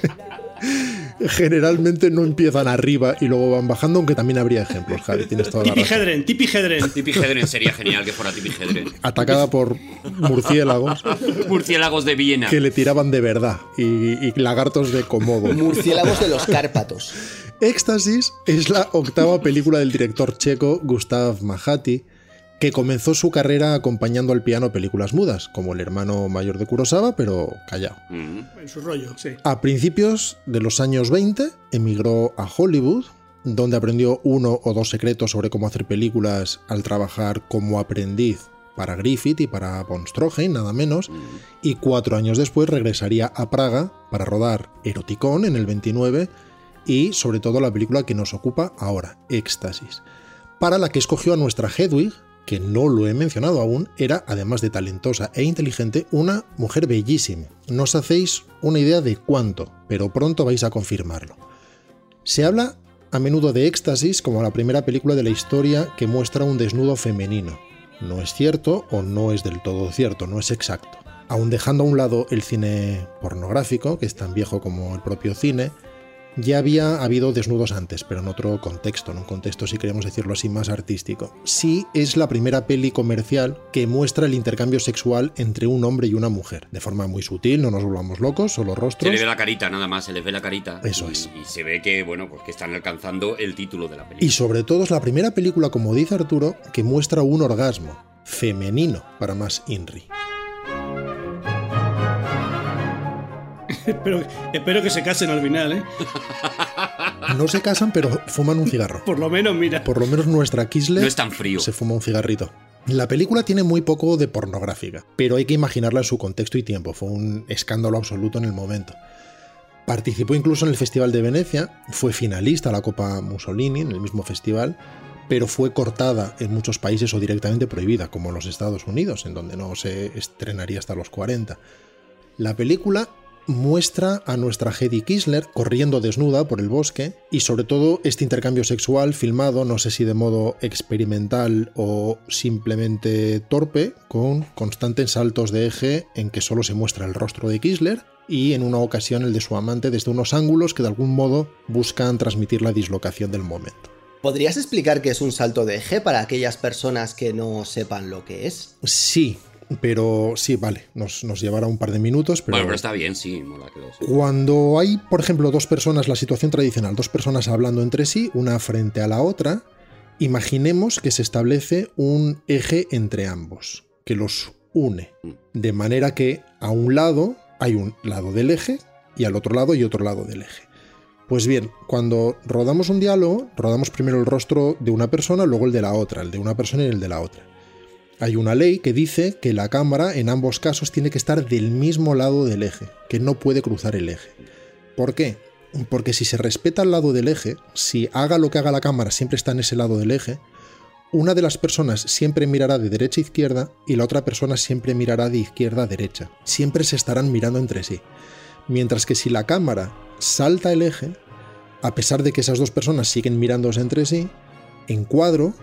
D: Generalmente no empiezan arriba y luego van bajando, aunque también habría ejemplos, Javi. Tienes toda la
E: Tipi
D: razón.
E: Hedren, Tipi Hedren.
B: Tipi Hedren sería genial que fuera Tipi Hedren.
D: Atacada por murciélagos
B: Murciélagos de Viena.
D: que le tiraban de verdad y, y lagartos de Komodo.
F: Murciélagos de los Cárpatos.
D: Éxtasis es la octava película del director checo Gustav Mahati, que comenzó su carrera acompañando al piano películas mudas, como el hermano mayor de Kurosawa, pero callado.
B: Mm.
E: En su rollo, sí.
D: A principios de los años 20 emigró a Hollywood, donde aprendió uno o dos secretos sobre cómo hacer películas al trabajar como aprendiz para Griffith y para von Stroheim, nada menos, y cuatro años después regresaría a Praga para rodar Eroticón en el 29 y sobre todo la película que nos ocupa ahora, Éxtasis, para la que escogió a nuestra Hedwig, que no lo he mencionado aún, era, además de talentosa e inteligente, una mujer bellísima. No os hacéis una idea de cuánto, pero pronto vais a confirmarlo. Se habla a menudo de Éxtasis como la primera película de la historia que muestra un desnudo femenino. No es cierto o no es del todo cierto, no es exacto. Aun dejando a un lado el cine pornográfico, que es tan viejo como el propio cine, ya había habido desnudos antes, pero en otro contexto, en un contexto, si queremos decirlo así, más artístico. Sí es la primera peli comercial que muestra el intercambio sexual entre un hombre y una mujer, de forma muy sutil, no nos volvamos locos, solo
B: Se
D: rostros.
B: le ve la carita, nada más, se les ve la carita.
D: Eso
B: y,
D: es.
B: Y se ve que, bueno, pues que están alcanzando el título de la película.
D: Y sobre todo es la primera película, como dice Arturo, que muestra un orgasmo femenino para más Inri.
E: Espero, espero que se casen al final, ¿eh?
D: No se casan, pero fuman un cigarro.
E: Por lo menos, mira.
D: Por lo menos nuestra Kisler
B: No es tan frío.
D: se fuma un cigarrito. La película tiene muy poco de pornográfica, pero hay que imaginarla en su contexto y tiempo. Fue un escándalo absoluto en el momento. Participó incluso en el Festival de Venecia, fue finalista a la Copa Mussolini en el mismo festival, pero fue cortada en muchos países o directamente prohibida, como en los Estados Unidos, en donde no se estrenaría hasta los 40. La película muestra a nuestra Hedy Kisler corriendo desnuda por el bosque y sobre todo este intercambio sexual filmado, no sé si de modo experimental o simplemente torpe, con constantes saltos de eje en que solo se muestra el rostro de Kisler y en una ocasión el de su amante desde unos ángulos que de algún modo buscan transmitir la dislocación del momento.
F: ¿Podrías explicar qué es un salto de eje para aquellas personas que no sepan lo que es?
D: Sí, pero sí, vale, nos, nos llevará un par de minutos, pero...
B: Bueno, pero está bien, sí, mola que lo sepa.
D: Cuando hay, por ejemplo, dos personas, la situación tradicional, dos personas hablando entre sí, una frente a la otra, imaginemos que se establece un eje entre ambos, que los une, de manera que a un lado hay un lado del eje y al otro lado hay otro lado del eje. Pues bien, cuando rodamos un diálogo, rodamos primero el rostro de una persona, luego el de la otra, el de una persona y el de la otra. Hay una ley que dice que la cámara en ambos casos tiene que estar del mismo lado del eje, que no puede cruzar el eje. ¿Por qué? Porque si se respeta el lado del eje, si haga lo que haga la cámara siempre está en ese lado del eje, una de las personas siempre mirará de derecha a izquierda y la otra persona siempre mirará de izquierda a derecha. Siempre se estarán mirando entre sí. Mientras que si la cámara salta el eje, a pesar de que esas dos personas siguen mirándose entre sí, en cuadro,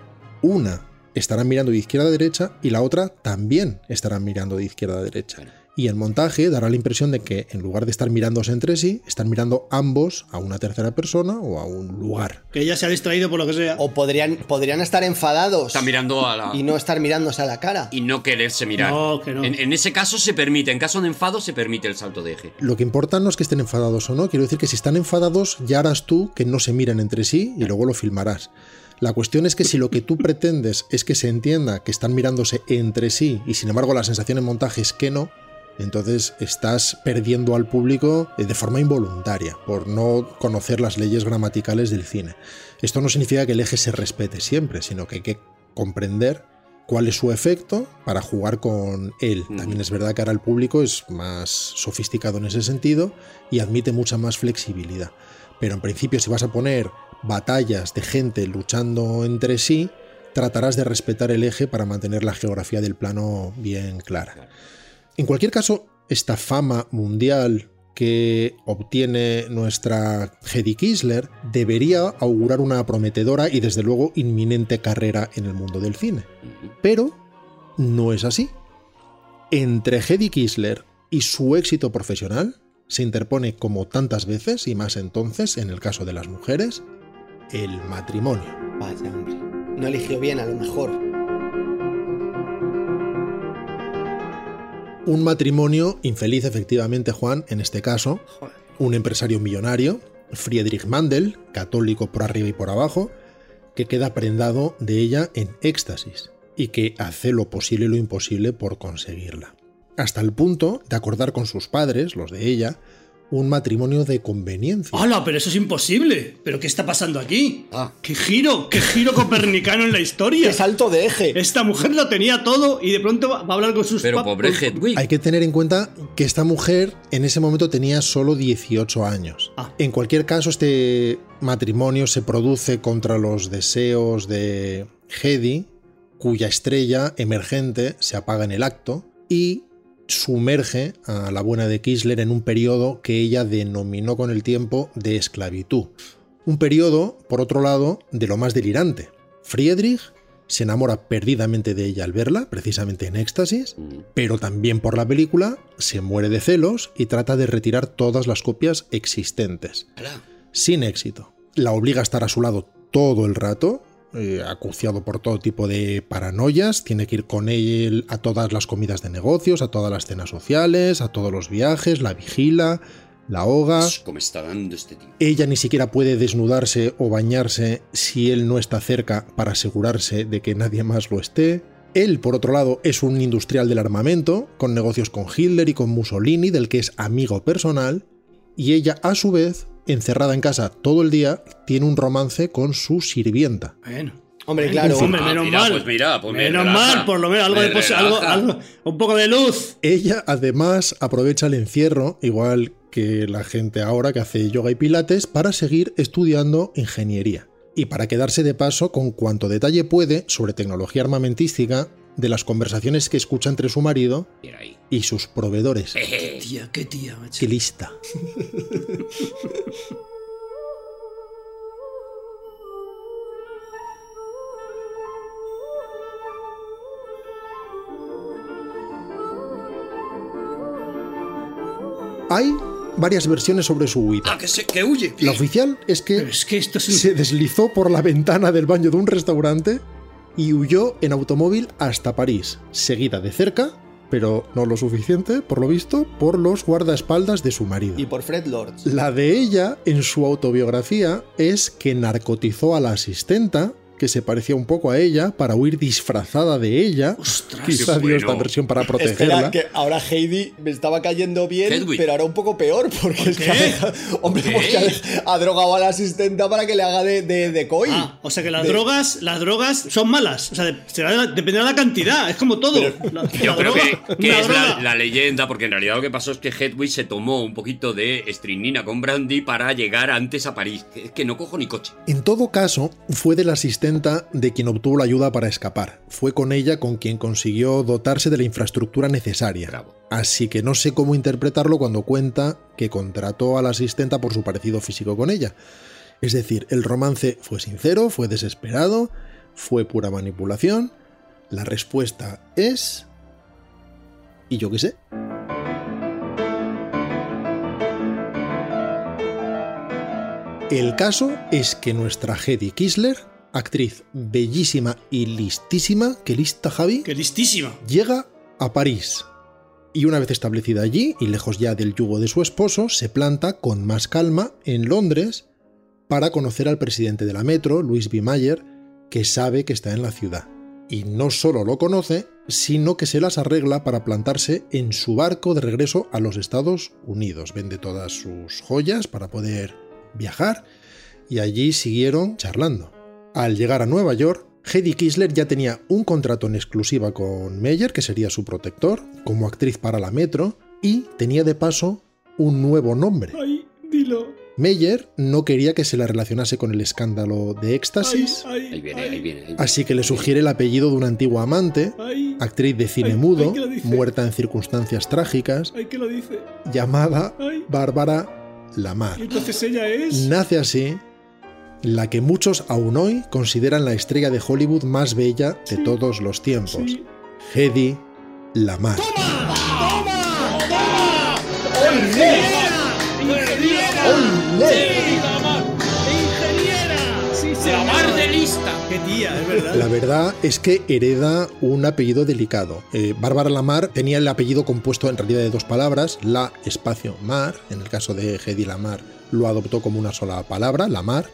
D: una estará mirando de izquierda a derecha y la otra también estará mirando de izquierda a derecha. Y el montaje dará la impresión de que en lugar de estar mirándose entre sí, están mirando ambos a una tercera persona o a un lugar.
E: Que ella se ha distraído por lo que sea.
F: O podrían, podrían estar enfadados
B: Está mirando a la...
F: y no estar mirándose a la cara.
B: y no quererse mirar.
E: No, que no.
B: En, en ese caso se permite, en caso de enfado se permite el salto de eje.
D: Lo que importa no es que estén enfadados o no, quiero decir que si están enfadados ya harás tú que no se miren entre sí y luego lo filmarás. La cuestión es que si lo que tú pretendes es que se entienda que están mirándose entre sí y sin embargo la sensación en montaje es que no, entonces estás perdiendo al público eh, de forma involuntaria por no conocer las leyes gramaticales del cine. Esto no significa que el eje se respete siempre, sino que hay que comprender cuál es su efecto para jugar con él. También es verdad que ahora el público es más sofisticado en ese sentido y admite mucha más flexibilidad. Pero en principio si vas a poner batallas de gente luchando entre sí, tratarás de respetar el eje para mantener la geografía del plano bien clara. En cualquier caso, esta fama mundial que obtiene nuestra Hedy Kisler debería augurar una prometedora y desde luego inminente carrera en el mundo del cine. Pero no es así. Entre Hedy Kisler y su éxito profesional se interpone como tantas veces, y más entonces en el caso de las mujeres, el matrimonio.
F: Vaya, hombre. No eligió bien, a lo mejor.
D: Un matrimonio infeliz, efectivamente, Juan, en este caso. Un empresario millonario, Friedrich Mandel, católico por arriba y por abajo, que queda prendado de ella en éxtasis y que hace lo posible y lo imposible por conseguirla. Hasta el punto de acordar con sus padres, los de ella, un matrimonio de conveniencia.
E: ¡Hala! Pero eso es imposible. ¿Pero qué está pasando aquí?
B: Ah.
E: ¡Qué giro! ¡Qué giro copernicano en la historia!
F: ¡Qué salto de eje!
E: Esta mujer lo tenía todo y de pronto va a hablar con sus
B: Pero pobre Hedwig.
D: Hay que tener en cuenta que esta mujer en ese momento tenía solo 18 años.
E: Ah.
D: En cualquier caso, este matrimonio se produce contra los deseos de Hedy, cuya estrella emergente se apaga en el acto y sumerge a la buena de Kisler en un periodo que ella denominó con el tiempo de esclavitud. Un periodo, por otro lado, de lo más delirante. Friedrich se enamora perdidamente de ella al verla, precisamente en éxtasis, pero también por la película se muere de celos y trata de retirar todas las copias existentes. Sin éxito. La obliga a estar a su lado todo el rato, eh, acuciado por todo tipo de paranoias, tiene que ir con él a todas las comidas de negocios, a todas las cenas sociales, a todos los viajes, la vigila, la ahoga.
B: ¿Cómo está dando este tío?
D: Ella ni siquiera puede desnudarse o bañarse si él no está cerca para asegurarse de que nadie más lo esté. Él, por otro lado, es un industrial del armamento, con negocios con Hitler y con Mussolini, del que es amigo personal, y ella, a su vez, encerrada en casa todo el día, tiene un romance con su sirvienta.
E: Bueno.
F: Hombre, claro.
E: hombre,
B: Ah,
E: menos
B: mira,
E: mal.
B: pues mira, pues me
E: menos mal, por lo menos algo
B: Me
E: de algo, algo- un poco de luz.
D: Ella, además, aprovecha el encierro, igual que la gente ahora que hace yoga y pilates, para seguir estudiando ingeniería. Y para quedarse de paso con cuanto detalle puede sobre tecnología armamentística de las conversaciones que escucha entre su marido y sus proveedores.
B: Jeje.
E: Tía, qué tía, macho.
D: ¡Qué lista! Hay varias versiones sobre su huida.
B: Ah, que, se, que huye.
D: La oficial es que
E: Pero es que esto es
D: se deslizó por la ventana del baño de un restaurante y huyó en automóvil hasta París, seguida de cerca, pero no lo suficiente, por lo visto, por los guardaespaldas de su marido.
F: Y por Fred Lord.
D: La de ella, en su autobiografía, es que narcotizó a la asistenta, que se parecía un poco a ella, para huir disfrazada de ella.
E: Ostras,
D: Quizá dio esta versión para protegerla.
F: Espera, que ahora Heidi me estaba cayendo bien,
B: Hedwig.
F: pero ahora un poco peor, porque es que ha dejado- hombre,
B: ¿Qué?
F: porque ha, ha drogado a la asistenta para que le haga de, de, de coy.
E: Ah, o sea que las
F: De-
E: drogas, las drogas son malas. O sea, de- será de la- dependerá de la cantidad. Es como todo. La-
B: Yo
E: la
B: creo
E: droga,
B: que, es la, la leyenda, porque en realidad lo que pasó es que Hedwig se tomó un poquito de estrinina con brandy para llegar antes a París. Es que no cojo ni coche.
D: En todo caso, fue de la asistenta de quien obtuvo la ayuda para escapar. Fue con ella con quien consiguió dotarse de la infraestructura necesaria.
B: Bravo.
D: Así que no sé cómo interpretarlo cuando cuenta que contrató a la asistenta por su parecido físico con ella. Es decir, el romance fue sincero, fue desesperado, fue pura manipulación. La respuesta es... Y yo qué sé. El caso es que nuestra Hedy Kisler, actriz bellísima y listísima, que lista Javi,
E: Que listísima.
D: llega a París. Y una vez establecida allí, y lejos ya del yugo de su esposo, se planta con más calma en Londres para conocer al presidente de la metro, Louis B. Mayer, que sabe que está en la ciudad. Y no solo lo conoce, sino que se las arregla para plantarse en su barco de regreso a los Estados Unidos. Vende todas sus joyas para poder viajar y allí siguieron charlando. Al llegar a Nueva York, Hedy Kisler ya tenía un contrato en exclusiva con Meyer, que sería su protector, como actriz para la Metro, y tenía de paso un nuevo nombre.
E: Ay, dilo.
D: Meyer no quería que se la relacionase con el escándalo de éxtasis,
E: Ay,
B: Ahí viene, ahí viene. ahí viene.
D: así que le sugiere el apellido de una antigua amante,
E: Ay,
D: actriz de cine
E: Ay,
D: mudo, muerta en circunstancias trágicas,
E: ay, ¿qué lo dice?
D: llamada
E: Ay.
D: Bárbara Lamar.
E: Entonces ella es.
D: Nace así la que muchos aún hoy consideran la estrella de Hollywood más bella de todos los tiempos,
E: Sí.
D: Hedy Lamar.
E: ¡La mar de lista! ¡Qué tía, es verdad!
D: La verdad es que hereda un apellido delicado. Eh, Bárbara Lamar tenía el apellido compuesto en realidad de dos palabras, la espacio mar, en el caso de Hedy Lamar lo adoptó como una sola palabra, Lamar,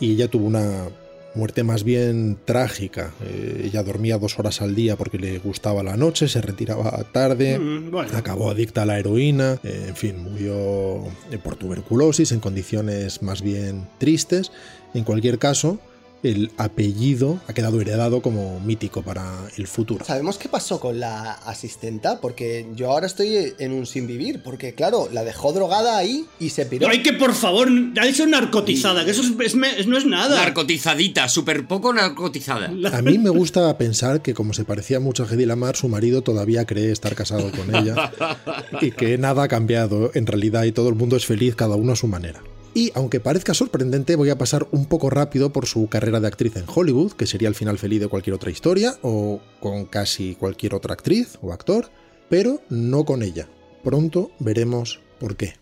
D: y ella tuvo una muerte más bien trágica. Eh, ella dormía dos horas al día porque le gustaba la noche, se retiraba tarde,
E: Mm, bueno.
D: acabó adicta a la heroína, eh, en fin, murió eh, por tuberculosis en condiciones más bien tristes. En cualquier caso, el apellido ha quedado heredado como mítico para el futuro.
F: ¿Sabemos qué pasó con la asistenta? Porque yo ahora estoy en un sin vivir, porque claro, la dejó drogada ahí y se piró.
E: Ay, que por favor, ha dicho narcotizada, que eso es- es me- es- no es nada.
B: Narcotizadita, súper poco narcotizada.
D: A mí me gusta pensar que como se parecía mucho a Hedy Lamar, su marido todavía cree estar casado con ella y que nada ha cambiado en realidad y todo el mundo es feliz cada uno a su manera. Y aunque parezca sorprendente, voy a pasar un poco rápido por su carrera de actriz en Hollywood, que sería el final feliz de cualquier otra historia, o con casi cualquier otra actriz o actor, pero no con ella. Pronto veremos por qué.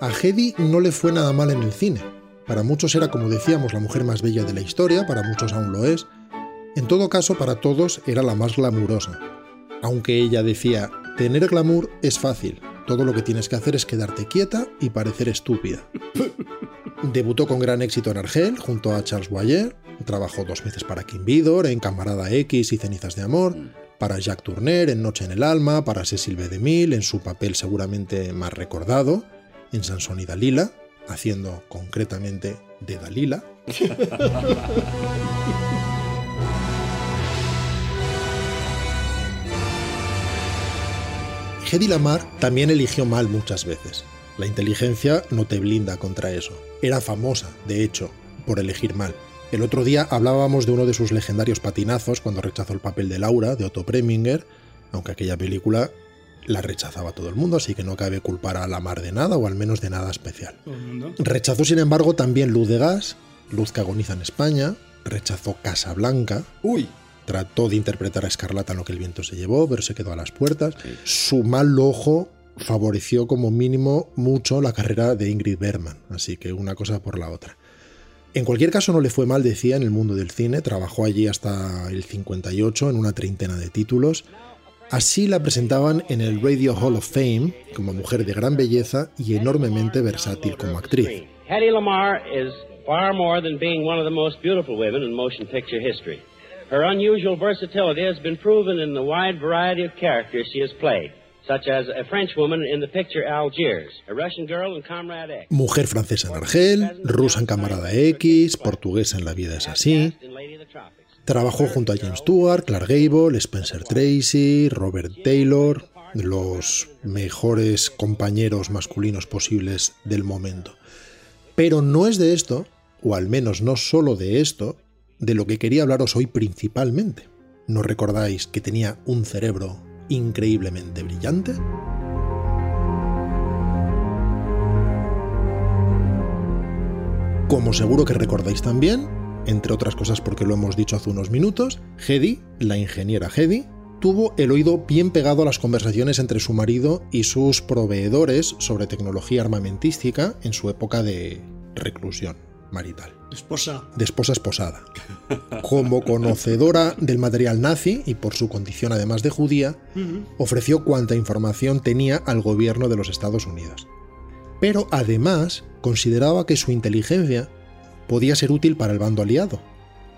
D: A Hedy no le fue nada mal en el cine. Para muchos era, como decíamos, la mujer más bella de la historia, para muchos aún lo es. En todo caso, para todos era la más glamurosa. Aunque ella decía, tener glamour es fácil, todo lo que tienes que hacer es quedarte quieta y parecer estúpida. Debutó con gran éxito en Argel, junto a Charles Boyer, trabajó dos veces para Kim Vidor, en Camarada X y Cenizas de Amor, para Jacques Tourneur en Noche en el Alma, para Cecil B. DeMille en su papel seguramente más recordado, en Sansón y Dalila, haciendo concretamente de Dalila. Hedy Lamar también eligió mal muchas veces. La inteligencia no te blinda contra eso. Era famosa, de hecho, por elegir mal. El otro día hablábamos de uno de sus legendarios patinazos cuando rechazó el papel de Laura, de Otto Preminger, aunque aquella película la rechazaba todo el mundo, así que no cabe culpar a Lamar de nada, o al menos de nada especial. Rechazó, sin embargo, también Luz de Gas, Luz que agoniza en España, rechazó Casablanca,
F: Uy,
D: trató de interpretar a Escarlata en lo que el viento se llevó, pero se quedó a las puertas. Su mal ojo favoreció como mínimo mucho la carrera de Ingrid Bergman, así que una cosa por la otra. En cualquier caso no le fue mal, decía, en el mundo del cine, trabajó allí hasta el 58 en una treintena de títulos. Así la presentaban en el Radio Hall of Fame como mujer de gran belleza y enormemente versátil como actriz.
H: Hattie Lamar is far more than being one of the most beautiful women in motion picture history. Her unusual versatility has been proven in the wide variety of characters she has played, such as a French woman in the picture Algiers, a Russian girl in Comrade X.
D: Mujer francesa en Argel, rusa en Camarada X, portuguesa en La vida es así. Trabajó junto a James Stewart, Clark Gable, Spencer Tracy, Robert Taylor, los mejores compañeros masculinos posibles del momento. Pero no es de esto, o al menos no solo de esto, de lo que quería hablaros hoy principalmente. ¿No recordáis que tenía un cerebro increíblemente brillante? Como seguro que recordáis también, entre otras cosas porque lo hemos dicho hace unos minutos, Hedy, la ingeniera Hedy, tuvo el oído bien pegado a las conversaciones entre su marido y sus proveedores sobre tecnología armamentística en su época de reclusión marital,
E: Esposa.
D: de esposa esposada. Como conocedora del material nazi y por su condición además de judía, ofreció cuanta información tenía al gobierno de los Estados Unidos. Pero además consideraba que su inteligencia podía ser útil para el bando aliado.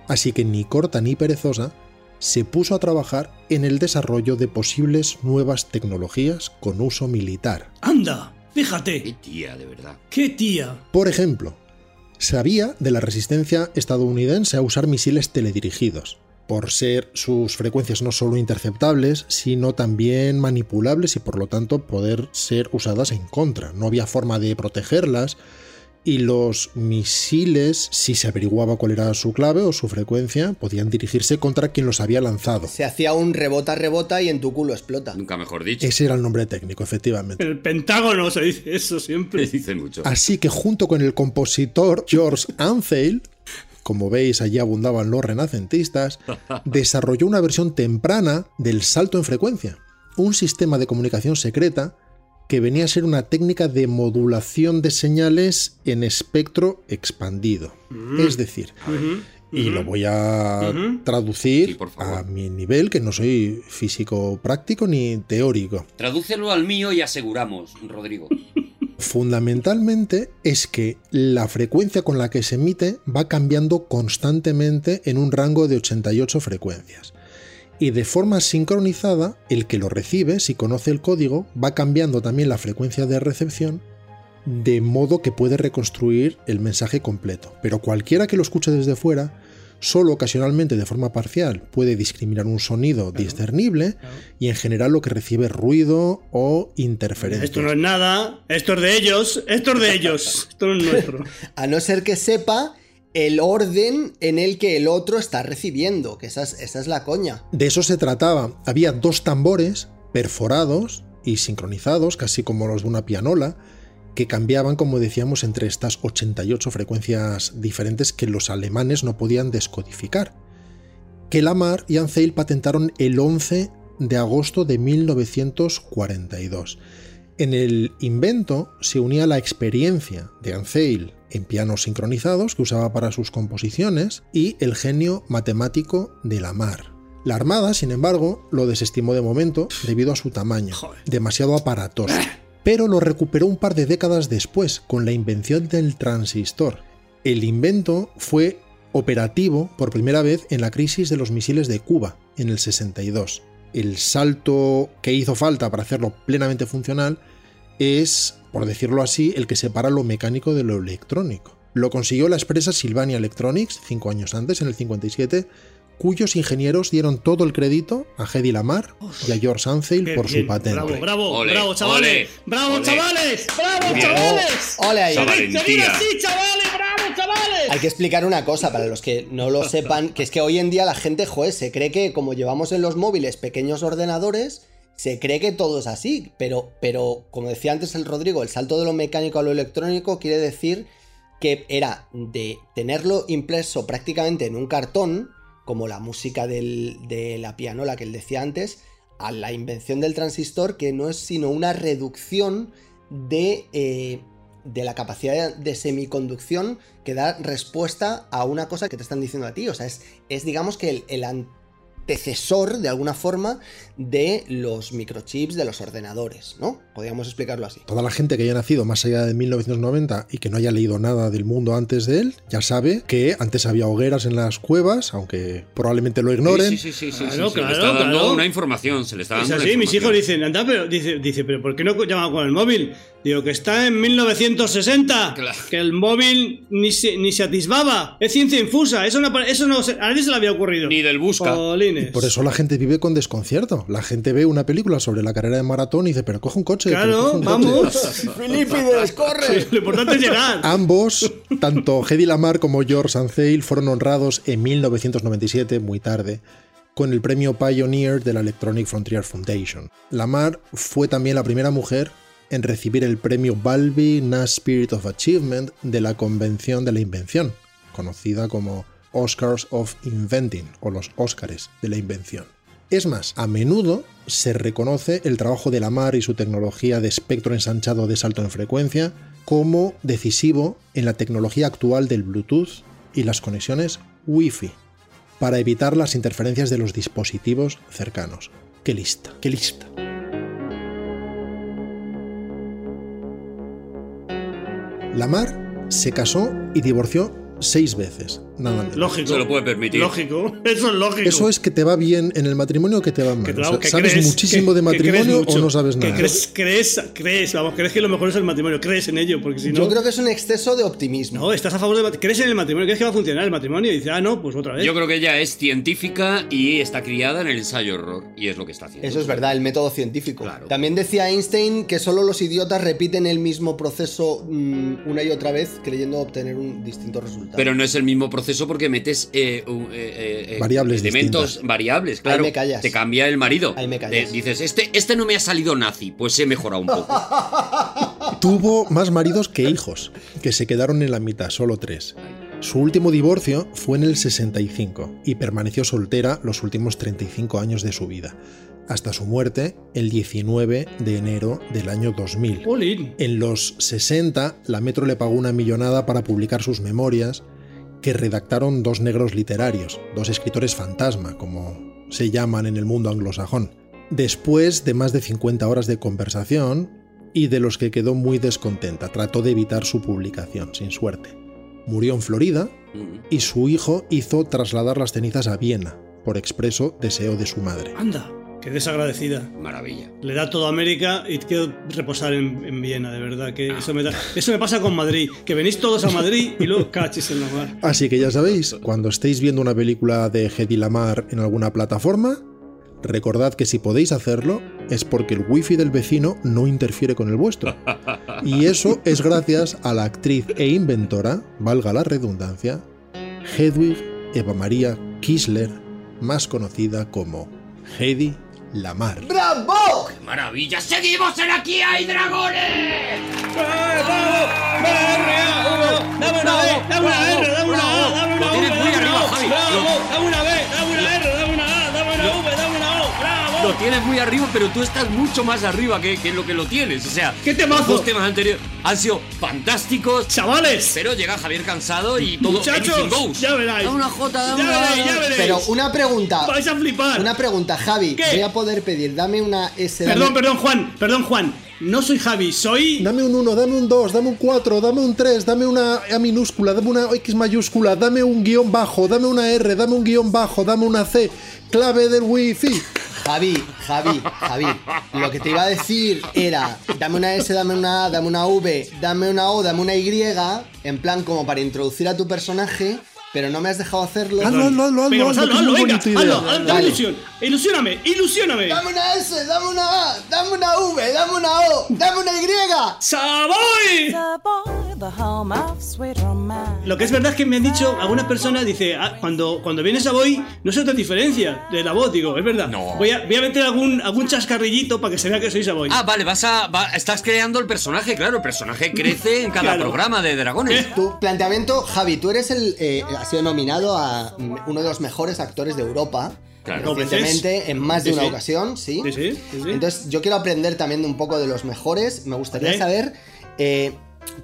D: Así que ni corta ni perezosa se puso a trabajar en el desarrollo de posibles nuevas tecnologías con uso militar.
E: ¡Anda!
B: Qué
E: Fíjate.
B: tía, de verdad.
E: ¡Qué tía!
D: Por ejemplo, sabía de la resistencia estadounidense a usar misiles teledirigidos, por ser sus frecuencias no solo interceptables, sino también manipulables y por lo tanto poder ser usadas en contra. No había forma de protegerlas y los misiles, si se averiguaba cuál era su clave o su frecuencia, podían dirigirse contra quien los había lanzado.
F: se hacía un rebota, rebota y en tu culo explota.
B: Nunca mejor dicho.
D: Ese era el nombre técnico, efectivamente.
E: En el Pentágono se dice eso siempre.
B: Me dicen mucho.
D: Así que junto con el compositor George Antheil, como veis allí abundaban los renacentistas, desarrolló una versión temprana del salto en frecuencia, un sistema de comunicación secreta que venía a ser una técnica de modulación de señales en espectro expandido. Es decir, Y lo voy a traducir
B: Sí, por favor.
D: a mi nivel, que no soy físico práctico ni teórico.
B: Tradúcelo al mío y aseguramos, Rodrigo.
D: Fundamentalmente es que la frecuencia con la que se emite va cambiando constantemente en un rango de 88 frecuencias. Y de forma sincronizada, el que lo recibe, si conoce el código, va cambiando también la frecuencia de recepción de modo que puede reconstruir el mensaje completo. Pero cualquiera que lo escuche desde fuera, solo ocasionalmente de forma parcial puede discriminar un sonido discernible y en general lo que recibe es ruido o interferencia.
E: Esto no es nada, esto es de ellos, esto es de ellos, esto no es nuestro.
F: A no ser que sepa el orden en el que el otro está recibiendo, que esa es, es la coña.
D: De eso se trataba. Había dos tambores perforados y sincronizados, casi como los de una pianola, que cambiaban, como decíamos, entre estas 88 frecuencias diferentes que los alemanes no podían descodificar. Que Lamar y Anzeil patentaron el 11 de agosto de 1942. En el invento se unía la experiencia de Anzeil en pianos sincronizados que usaba para sus composiciones y el genio matemático de Lamar. La Armada, sin embargo, lo desestimó de momento debido a su tamaño, demasiado aparatoso, pero lo recuperó un par de décadas después con la invención del transistor. El invento fue operativo por primera vez en la crisis de los misiles de Cuba en el 62. El salto que hizo falta para hacerlo plenamente funcional es, por decirlo así, el que separa lo mecánico de lo electrónico. Lo consiguió la empresa Sylvania Electronics cinco años antes, en el 57, cuyos ingenieros dieron todo el crédito a Hedy Lamar y a George
E: Qué
D: por su
E: bien,
D: patente.
E: Bravo, bravo,
B: Ole,
E: bravo, chavales.
B: ole,
E: bravo,
B: ole.
E: chavales. Bravo,
B: Bien.
E: chavales.
F: Ole ahí.
B: Valentía.
E: así, chavales, bravo, chavales.
F: Hay que explicar una cosa para los que no lo sepan, que es que hoy en día la gente, joder, se cree que como llevamos en los móviles pequeños ordenadores, se cree que todo es así, pero, pero como decía antes el Rodrigo, el salto de lo mecánico a lo electrónico quiere decir que era de tenerlo impreso prácticamente en un cartón, como la música del- de la pianola que él decía antes, a la invención del transistor, que no es sino una reducción de, eh, de la capacidad de semiconducción que da respuesta a una cosa que te están diciendo a ti. O sea, es, es digamos que el, el antecesor, de alguna forma, de los microchips de los ordenadores, ¿no? Podríamos explicarlo así.
D: Toda la gente que haya nacido más allá de 1990 y que no haya leído nada del mundo antes de él, ya sabe que antes había hogueras en las cuevas, aunque probablemente lo ignoren.
B: Sí, sí, sí, sí, sí,
E: Claro,
B: sí, se le
E: claro,
B: está dando
E: claro.
B: una información, se le está
E: Es
B: dando una
E: así, mis hijos dicen, anda, pero dice, dice, pero ¿por qué no llaman con el móvil? Digo, que está en 1960,
B: Claro.
E: que el móvil ni se, ni se atisbaba, es ciencia infusa, eso no, eso no a nadie se le había ocurrido.
B: Ni del busca.
D: Por eso la gente vive con desconcierto. La gente ve una película sobre la carrera de maratón y dice, pero coge un coche.
E: Claro,
D: coge un coche".
E: vamos.
F: ¡Filipides, corre!
E: Lo importante es llegar.
D: Ambos, tanto Hedy Lamar como George Antheil, fueron honrados en 1997, muy tarde, con el premio Pioneer de la Electronic Frontier Foundation. Lamar fue también la primera mujer en recibir el premio Balby Nash Spirit of Achievement de la Convención de la Invención, conocida como Oscars of Inventing o los Óscares de la Invención. Es más, a menudo se reconoce el trabajo de Lamar y su tecnología de espectro ensanchado de salto en frecuencia como decisivo en la tecnología actual del Bluetooth y las conexiones Wi-Fi, para evitar las interferencias de los dispositivos cercanos. ¡Qué lista! ¡Qué lista! Lamar se casó y divorció seis veces, nada menos.
E: Lógico.
B: Se lo puede permitir.
E: Lógico. Eso es lógico.
D: ¿Eso es que te va bien en el matrimonio o que te va mal?
E: Que,
D: O
E: claro,
D: sea,
E: que
D: ¿Sabes
E: crees,
D: muchísimo
E: que-
D: de matrimonio
E: mucho.
D: o no sabes
E: Que
D: nada?
E: crees, crees, crees, vamos, crees que lo mejor es el matrimonio, crees en ello, porque si no.
F: Yo creo que es un exceso de optimismo.
E: No, estás a favor de. ¿Crees en el matrimonio? ¿Crees que va a funcionar el matrimonio? Y dices, ah, no, pues otra vez.
B: Yo creo que ella es científica y está criada en el ensayo-error. Y es lo que está haciendo.
F: Eso es verdad, el método científico.
B: Claro.
F: También decía Einstein que solo los idiotas repiten el mismo proceso mm, una y otra vez creyendo obtener un distinto resultado.
B: Pero no es el mismo proceso porque metes eh, eh, eh,
D: Variables
B: elementos
D: distintas.
B: variables, claro.
F: me callas.
B: Te cambia el marido.
F: Ahí me callas.
B: Te dices, este, este no me ha salido nazi, pues he mejorado un poco.
D: Tuvo más maridos que hijos, que se quedaron en la mitad, solo tres. Su último divorcio fue en el 65 y permaneció soltera los últimos 35 años de su vida, hasta su muerte el 19 de enero del año 2000.
E: Jolín.
D: En los 60, la Metro le pagó una millonada para publicar sus memorias, que redactaron dos negros literarios, dos escritores fantasma, como se llaman en el mundo anglosajón. Después de más de 50 horas de conversación, y de los que quedó muy descontenta, trató de evitar su publicación, sin suerte. Murió en Florida y su hijo hizo trasladar las cenizas a Viena, por expreso deseo de su madre.
E: Anda, qué desagradecida.
B: Maravilla.
E: Le da todo a América y quiero reposar en, en Viena, de verdad. Que eso, me da- eso me pasa con Madrid. Que venís todos a Madrid y luego cachis en la mar.
D: Así que ya sabéis, cuando estéis viendo una película de Hedy Lamar en alguna plataforma, recordad que si podéis hacerlo es porque el wifi del vecino no interfiere con el vuestro. Y eso es gracias a la actriz e inventora, valga la redundancia, Hedwig Eva María Kisler, más conocida como Hedy Lamar.
F: ¡Bravo!
B: ¡Maravilla! ¡Seguimos en Aquí hay dragones!
E: ¡Dame una B! ¡Dame una R! ¡Dame una A! ¡Dame una
B: Lo tienes
E: V!
B: muy
E: ¡Dame una. ¡Bravo! ¡Dame una B!
B: Lo tienes muy arriba, pero tú estás mucho más arriba que, que lo que lo tienes. O sea,
E: ¡Qué temazo!
B: los dos temas anteriores han sido fantásticos.
E: ¡Chavales!
B: Pero llega Javier cansado y todo
E: Muchachos,
B: goes.
E: ya
B: una J, dame
E: Ya
B: una
E: veréis, ya veréis.
F: Pero una pregunta.
E: ¡Vais a flipar!
F: Una pregunta, Javi.
E: ¿Qué?
F: Voy a poder pedir, dame una S. dame-
E: Perdón, perdón, Juan. Perdón, Juan. No soy Javi, soy...
D: Dame un 1, dame un 2, dame un 4, dame un 3, dame una A minúscula, dame una X mayúscula, dame un guion bajo, dame una R, dame un guion bajo, dame una C, clave del wifi.
F: Javi, Javi, Javi. Lo que te iba a decir era, dame una S, dame una A, dame una V, dame una O, dame una Y, en plan como para introducir a tu personaje, pero no me has dejado hacerlo.
D: Hazlo, hazlo, hazlo, hazlo,
E: pues
D: hazlo,
E: venga, hazlo, dame ilusión. Ilusióname, ilusióname.
F: Dame una S, dame una A, dame una V, dame una O, dame una Y.
E: ¡Saboy!
G: The boy, the home of sweet romance.
E: Lo que es verdad es que me han dicho algunas personas, dice, ah, cuando, cuando vienes a Boy, no se te diferencia de la voz, digo, es verdad.
B: No.
E: Voy a, voy a meter algún, algún chascarrillito para que se vea que sois a Boy.
B: Ah, vale, vas a. va- estás creando el personaje, claro. El personaje crece en cada
E: Claro.
B: programa de dragones.
F: Tu planteamiento, Javi, tú eres el. eh, has sido nominado a uno de los mejores actores de Europa.
B: Claro.
F: Recientemente, en más de
E: Sí,
F: una
E: sí.
F: ocasión, ¿sí?
E: Sí, sí, sí, sí.
F: Entonces, yo quiero aprender también un poco de los mejores. Me gustaría saber eh,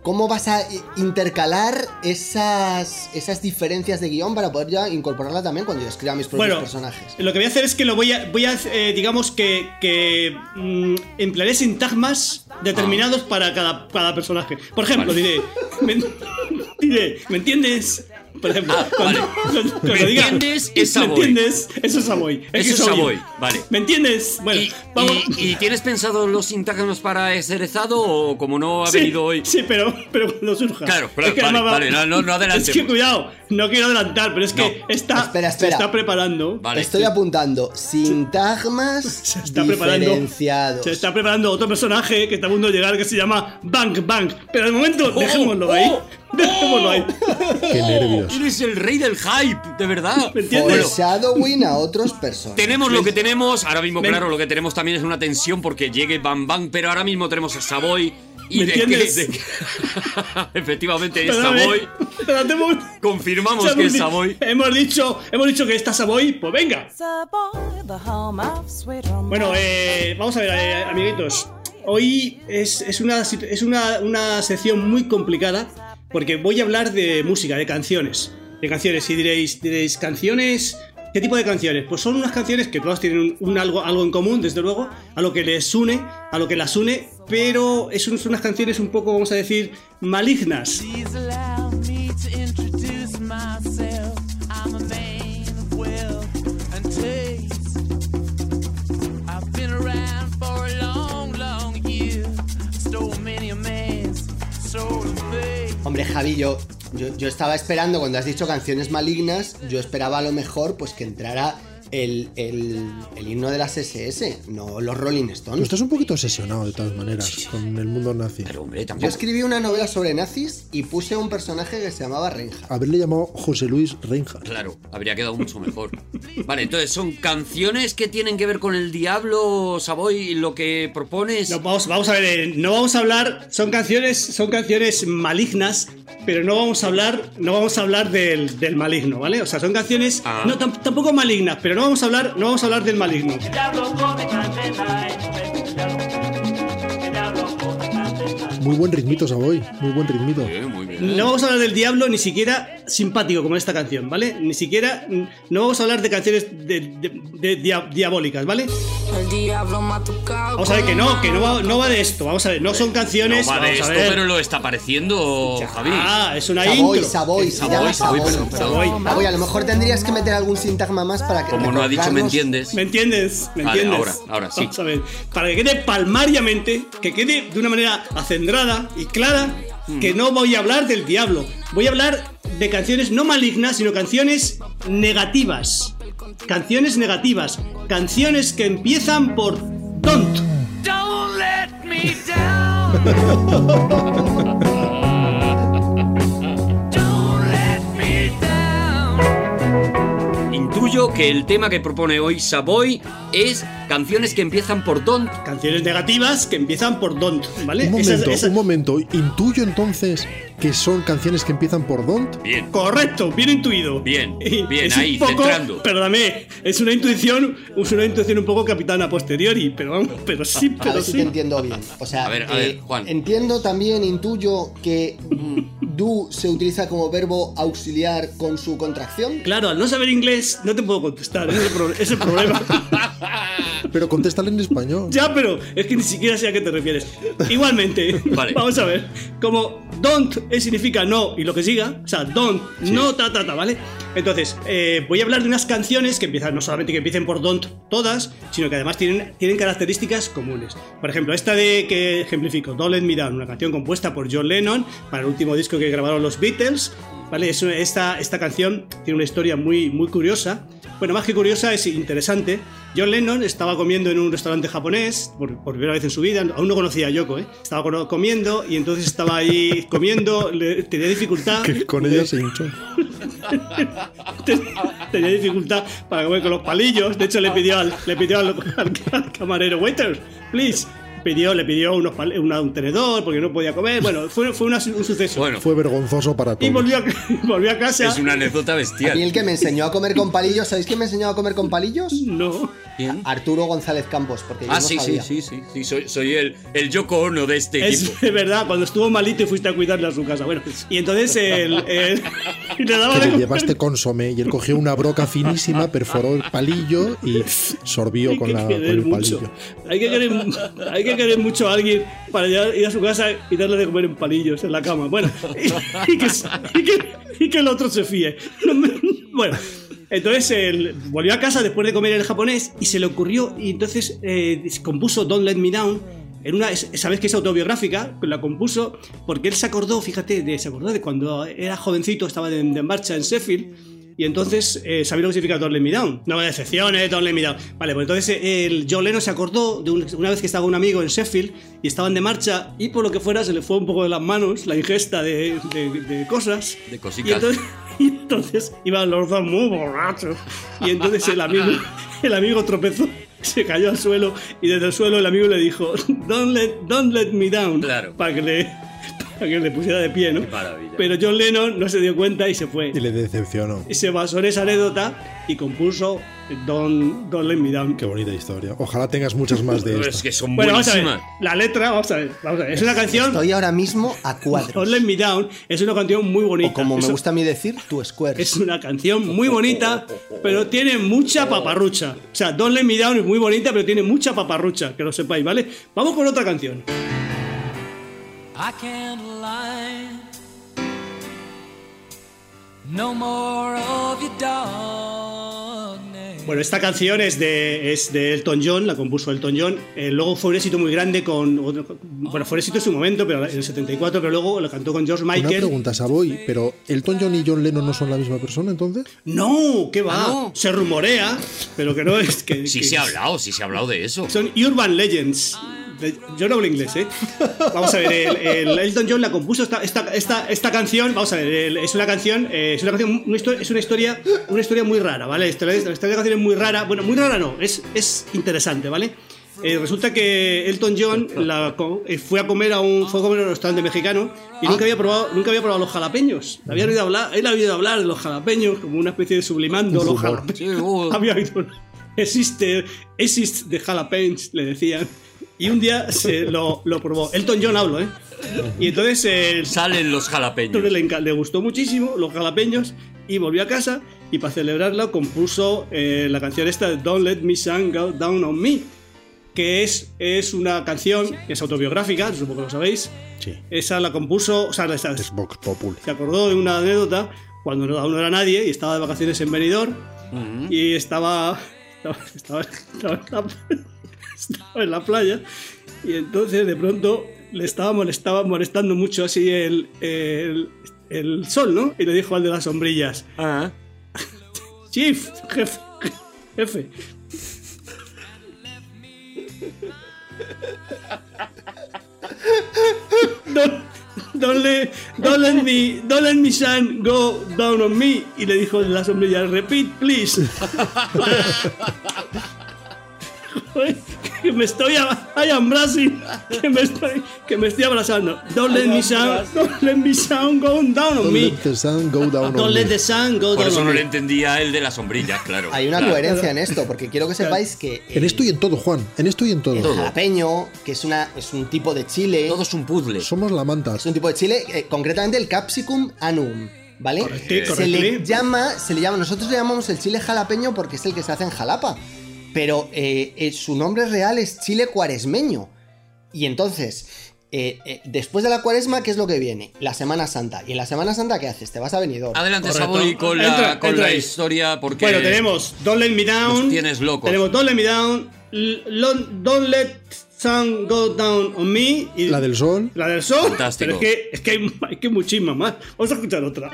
F: cómo vas a intercalar esas, esas diferencias de guion para poder ya incorporarla también cuando yo escriba mis propios
E: bueno,
F: personajes.
E: lo que voy a hacer es que lo voy a, voy a eh, digamos que, que mm, emplearé sintagmas determinados para cada, cada personaje. Por ejemplo, diré, me, diré, ¿me entiendes? Por ejemplo,
B: Ah,
E: cuando,
B: vale.
E: cuando- cuando
B: ¿Me
E: diga,
B: entiendes? Es
E: ¿Me entiendes? Eso es Savoy. Es
B: Eso es. Savoy, vale.
E: ¿Me entiendes? Bueno,
B: ¿Y,
E: vamos.
B: y- y tienes pensado los sintagmas para Cerezado o como no ha
E: Sí,
B: venido hoy?
E: Sí, pero, pero cuando surja.
B: Claro, claro,
E: Es que
B: vale, vale, no, no, no adelantemos.
E: Es que cuidado, no quiero adelantar, pero es que
B: No.
E: está,
F: Espera,
E: se
F: espera.
E: está preparando.
B: Vale.
F: Estoy apuntando sintagmas
E: Se está preparando.
F: diferenciados.
E: Se está preparando otro personaje que está a punto de llegar que se llama Bank Bank. Pero de momento,
B: Oh,
E: dejémoslo
B: oh,
E: ahí. Dejémoslo ahí.
D: Qué nervios.
B: Eres el rey del hype, de verdad.
E: ¿Me entiendes?
F: Foreshadowing a otros personajes.
B: Tenemos lo que tenemos, ahora mismo,
E: Me-
B: claro, lo que tenemos también es una tensión porque llegue Bam Bam, pero ahora mismo tenemos a Savoy. Y
E: ¿Me
B: de que-
E: entiendes?
B: de que- Efectivamente es Savoy. Confirmamos que es Savoy.
E: Hemos dicho, hemos dicho que está Savoy, pues venga.
G: The boy, the home of sweet romance.
E: Bueno, eh, vamos a ver, eh, amiguitos. Hoy es, es, una, es una, una sección muy complicada porque voy a hablar de música, de canciones. De canciones, y diréis, diréis, ¿canciones? ¿Qué tipo de canciones? Pues son unas canciones que todas tienen un, un algo, algo en común, desde luego, a lo que les une, a lo que las une, pero son unas canciones un poco, vamos a decir, malignas.
F: Hombre, Javi, yo, yo, yo estaba esperando cuando has dicho canciones malignas, yo esperaba a lo mejor pues que entrara el, el, el himno de las SS, no los Rolling
D: Tú
F: Stones.
D: estás un poquito obsesionado de todas maneras con el mundo nazi.
B: Pero hombre,
F: Yo escribí una novela sobre nazis y puse un personaje que se llamaba Reinhardt.
D: Haberle llamado José Luis Reinhardt.
B: Claro, habría quedado mucho mejor. Vale, entonces son canciones que tienen que ver con el diablo, Savoy, y lo que propones.
E: No, vamos, vamos a ver, eh, no vamos a hablar, son canciones, son canciones malignas, pero no vamos a hablar, no vamos a hablar del, del maligno, ¿vale? O sea, son canciones,
B: Ah.
E: no, tam- tampoco malignas, pero no vamos a hablar, no vamos a hablar del maligno.
D: Muy buen ritmito, Savoy. Muy buen ritmito.
B: Muy bien.
E: No vamos a hablar del diablo, ni siquiera simpático como esta canción, ¿vale? Ni siquiera. mm, No vamos a hablar de canciones de, de- de dia- diabólicas, ¿vale? Vamos a ver que no, que no va, no va de esto. Vamos a ver, no son canciones.
B: No va de
E: vamos a
B: esto,
E: ver.
B: pero lo está pareciendo Javi.
E: Ah, es una
F: Savoy,
E: intro.
F: Savoy,
B: Savoy. pero-
E: Savoy.
F: Savoy, a lo mejor tendrías que meter algún sintagma más para que.
B: Como no ha dicho, ¿me entiendes?
E: ¿Me entiendes? ¿Me
B: Vale,
E: entiendes?
B: ahora, ahora sí.
E: Vamos a ver. Para que quede palmariamente, que quede de una manera acendrada y clara,
B: Hmm.
E: que no voy a hablar del diablo. Voy a hablar de canciones no malignas, sino canciones negativas. Canciones negativas. Canciones que empiezan por don't.
I: Don't let me down.
B: Intuyo que el tema que propone hoy Savoy es canciones que empiezan por Don't.
E: Canciones negativas que empiezan por don't, ¿vale?
D: Un momento,
E: esa-
D: un momento. Intuyo entonces que son canciones que empiezan por Don't.
B: Bien.
E: Correcto, bien intuido.
B: Bien, bien,
E: es un
B: ahí,
E: poco,
B: centrando.
E: Perdóname, es una intuición, es una intuición un poco capitana posteriori, pero vamos, pero sí,
F: A
E: pero
F: ver si te
E: sí.
F: entiendo bien. O sea,
B: A ver, a
F: eh,
B: ver, Juan.
F: entiendo también, intuyo que do se utiliza como verbo auxiliar con su contracción.
E: Claro, al no saber inglés no te puedo contestar, ese es el, problema.
D: Pero contéstale en español.
E: ya, pero es que ni siquiera sé a qué te refieres. Igualmente,
B: Vale.
E: vamos a ver. Como don't eh, significa no y lo que siga, o sea, don't, no, ta, ta, ta, ¿vale? Entonces, eh, voy a hablar de unas canciones que empiezan, no solamente que empiecen por don't todas, sino que además tienen, tienen características comunes. Por ejemplo, esta de que ejemplifico, Don't Let Me Down, una canción compuesta por John Lennon para el último disco que grabaron los Beatles, ¿vale? Es esta, esta canción tiene una historia muy, muy curiosa. Bueno, más que curiosa, es interesante. John Lennon estaba comiendo en un restaurante japonés por, por primera vez en su vida. Aún no conocía a Yoko, ¿eh? Estaba comiendo y entonces estaba ahí comiendo. le- tenía dificultad.
D: Que con ella se hinchó.
E: tenía dificultad para comer con los palillos. De hecho, le pidió al, le pidió al, al- al camarero, waiter, please. Pidió, le pidió unos pal- una- un tenedor porque no podía comer. Bueno, fue, fue una- un suceso.
B: Bueno,
D: Fue vergonzoso para
E: y
D: todos.
E: volvió a, volvió a casa.
B: es una anécdota bestial.
F: el que me enseñó a comer con palillos, ¿sabéis quién me enseñó a comer con palillos?
E: No.
B: ¿Quién?
F: Arturo González Campos, porque yo
B: Ah,
F: no
B: sí, sí,
F: sabía.
B: sí, sí, sí, soy, soy el, el Yoko Ono de este
E: Es
B: equipo.
E: verdad, cuando estuvo malito y fuiste a cuidarle a su casa. Bueno, y entonces el, el- y le daba
D: Que
E: de
D: le llevaste consomé y él cogió una broca finísima, perforó el palillo y sorbió
E: Hay
D: con,
E: que
D: la, con el
E: mucho.
D: palillo.
E: Hay que, querer, hay que querer mucho a alguien para ir a su casa y darle de comer en palillos en la cama. Bueno, y, y que, y que- y que el otro se fíe. No me- bueno, entonces él volvió a casa después de comer el japonés y se le ocurrió y entonces eh, compuso Don't Let Me Down. En una, es- sabes que es autobiográfica, la compuso porque él se acordó, fíjate, de, se acordó de cuando era jovencito, estaba de, de marcha en Sheffield y entonces eh, sabía lo que significa Don't Let Me Down. No me decepciones, Don't Let Me Down. Vale, pues entonces eh, el John Lennon se acordó de un- una vez que estaba un amigo en Sheffield y estaban de marcha y por lo que fuera se le fue un poco de las manos la ingesta de, de- de cosas.
B: De
E: Y
B: cositas.
E: entonces, y entonces iban los dos muy borrachos. Y entonces el amigo, el amigo tropezó, se cayó al suelo y desde el suelo el amigo le dijo, Don't let, don't let me down.
B: Claro.
E: Para que le, para que le pusiera de pie, ¿no?
B: Qué maravilla.
E: Pero John Lennon no se dio cuenta y se fue.
D: Y le decepcionó.
E: Y se basó en esa anécdota y compuso Don't, Don't Let Me Down.
D: Qué bonita historia. Ojalá tengas muchas más de estas.
B: es que son
E: Bueno, vamos a ver.
B: buenísimas.
E: La letra, vamos a ver. Vamos a ver. Es una canción.
F: Estoy ahora mismo a
E: Don't
F: cuadros.
E: Let Me Down es una canción muy bonita.
F: O como me
E: Eso-
F: gusta a mí decir, tu square.
E: Es una canción muy bonita, pero tiene mucha paparrucha. O sea, Don't Let Me Down es muy bonita, pero tiene mucha paparrucha, que lo sepáis, ¿vale? Vamos con otra canción.
I: I can't lie. No more of your darkness.
E: Bueno, esta canción es de, es de Elton John, la compuso Elton John. Eh, luego fue un éxito muy grande con. otro- bueno, fue un éxito en su momento, pero en el 74, pero luego lo cantó con George
D: Una
E: Michael.
D: pregunta, Savoy, pero ¿Elton John y John Lennon no son la misma persona entonces?
E: No, ¿qué va?
B: Ah, no.
E: Se rumorea, pero que no es que.
B: Sí
E: que-
B: se ha hablado, sí se ha hablado de eso.
E: Son Urban Legends. Yo no hablo inglés, ¿eh? Vamos a ver, el, el Elton John la compuso esta, esta, esta, esta canción. Vamos a ver, el- es una canción, eh, es una canción, una histo- es una historia, una historia muy rara, ¿vale? Esta, la historia de la canción es muy rara. Bueno, muy rara no, es, es interesante, ¿vale? Eh, resulta que Elton John la eh, fue a comer a un fue a comer a un restaurante mexicano y nunca había probado nunca había probado los jalapeños. Había oído hablar, él había oído hablar de los jalapeños como una especie de sublimando los jalapeños. Había oído existe existe de jalapeños le decían Y un día se lo, lo probó. Elton John hablo, ¿eh? Y entonces eh,
B: Salen los jalapeños.
E: entonces le, le gustó muchísimo los jalapeños y volvió a casa y para celebrarlo compuso eh, la canción esta de Don't Let Me Sun Go Down on Me, que es, es una canción que es autobiográfica, supongo que lo sabéis.
D: Sí.
E: Esa la compuso, o sea, la-
D: Es Vox Populi.
E: se acordó de una anécdota cuando no- aún no era nadie y estaba de vacaciones en Benidorm y estaba estaba, estaba- estaba estaba en la playa y entonces de pronto le estaba molestaba molestando mucho así el, el, el sol, ¿no? Y le dijo al de las sombrillas,
B: Ah.
E: Chief, jefe, jefe. Don't, don't let, don't let me, don't let me sun go down on me. Y le dijo la sombrilla, repeat, please. Que me estoy, I am Brazil, que me estoy, que me estoy abrazando. Don't let me sun, don't let me sun go down on
D: Don't
E: me.
D: let the sun go down
E: Don't
D: on
E: let
D: me.
E: the sun go
B: Por
E: down
B: eso
E: on
B: no
E: me.
B: le entendía el de las sombrillas, claro.
F: Hay una
B: Claro.
F: coherencia en esto, porque quiero que sepáis que
D: En esto y en todo, Juan. En esto y en todo.
F: el jalapeño, que es, una, es un tipo de chile,
B: Todo es un puzzle.
D: Somos la manta.
F: es un tipo de chile, eh, concretamente el Capsicum annuum, ¿vale? Se le llama, se le llama, nosotros le llamamos el chile jalapeño porque es el que se hace en Jalapa, pero eh, eh, su nombre real es chile cuaresmeño. Y entonces, eh, eh, después de la cuaresma, ¿qué es lo que viene? La Semana Santa. ¿Y en la Semana Santa qué haces? Te vas a Benidorm.
B: Adelante. Savoy, con la,
E: Entra,
B: con
E: entra
B: la historia, porque.
E: Bueno, tenemos Don't Let Me Down.
B: Tienes locos.
E: Tenemos Don't Let Me Down. Don't Let Sun Go Down on Me. Y
D: La del sol.
E: La del sol.
B: Fantástico.
E: Pero es que, es que hay, hay que muchísimas más. Vamos a escuchar otra.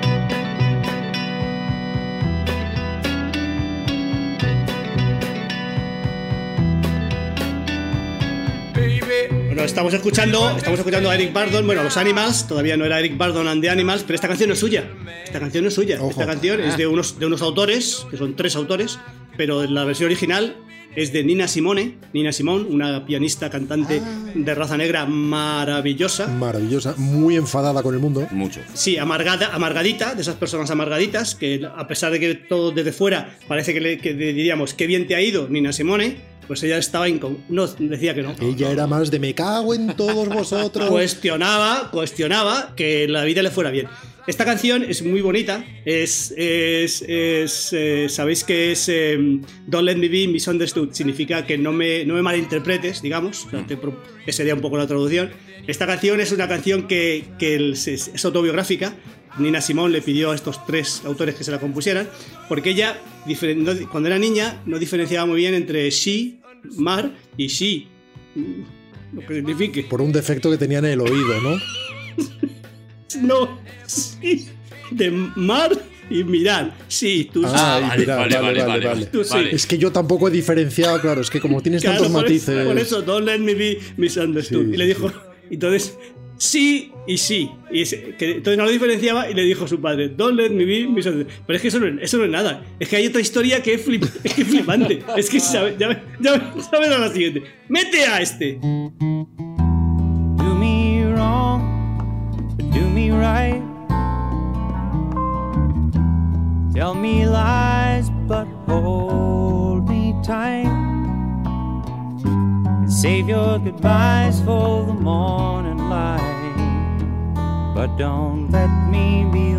E: Bueno, estamos escuchando, estamos escuchando a Eric Bardon, bueno, los Animals, todavía no era Eric Bardon and the Animals, pero esta canción no es suya. Esta canción no es suya.
D: Ojo.
E: Esta canción es de unos, de unos autores, que son tres autores, pero la versión original es de Nina Simone, Nina Simone, una pianista cantante de raza negra maravillosa.
D: Maravillosa. Muy enfadada con el mundo.
B: Mucho.
E: Sí, amargada, amargadita, de esas personas amargaditas, que a pesar de que todo desde fuera parece que, le, que diríamos qué bien te ha ido, Nina Simone, pues ella estaba incon... No, decía que no.
D: Ella era más de me cago en todos vosotros.
E: Cuestionaba, cuestionaba que la vida le fuera bien. Esta canción es muy bonita. Es. es, es, eh, Sabéis que es. eh, Don't let me be misunderstood. Significa que no me, no me malinterpretes, digamos. O sea, te que sería un poco la traducción. Esta canción es una canción que, que es, es autobiográfica. Nina Simón le pidió a estos tres autores que se la compusieran. Porque ella, cuando era niña, no diferenciaba muy bien entre she, mar y she. Lo que signifique.
D: Por un defecto que tenía en el oído, ¿no?
E: No, sí. De mar y mirar. Sí, tú
D: Ah,
E: sí.
B: vale,
D: mira,
B: vale, vale, vale, vale.
E: Tú sí.
B: Vale.
D: Es que yo tampoco he diferenciado, claro, es que como tienes
E: Claro,
D: tantos
E: por
D: matices.
E: Eso, por eso, don't let me be misunderstood.
D: Sí,
E: y le
D: sí,
E: dijo, entonces, sí y sí. Y se- que, entonces no lo diferenciaba y le dijo a su padre, don't let me be misunderstood. Pero es que eso no, es- eso no es nada. Es que hay otra historia que es, flip- es que es flipante. es que sabe, ya, ya, ya verás la siguiente. Mete a este.
I: Do me wrong, do me right. Tell me lies, but hold me tight. And save your goodbyes for the morning light. But don't let me be.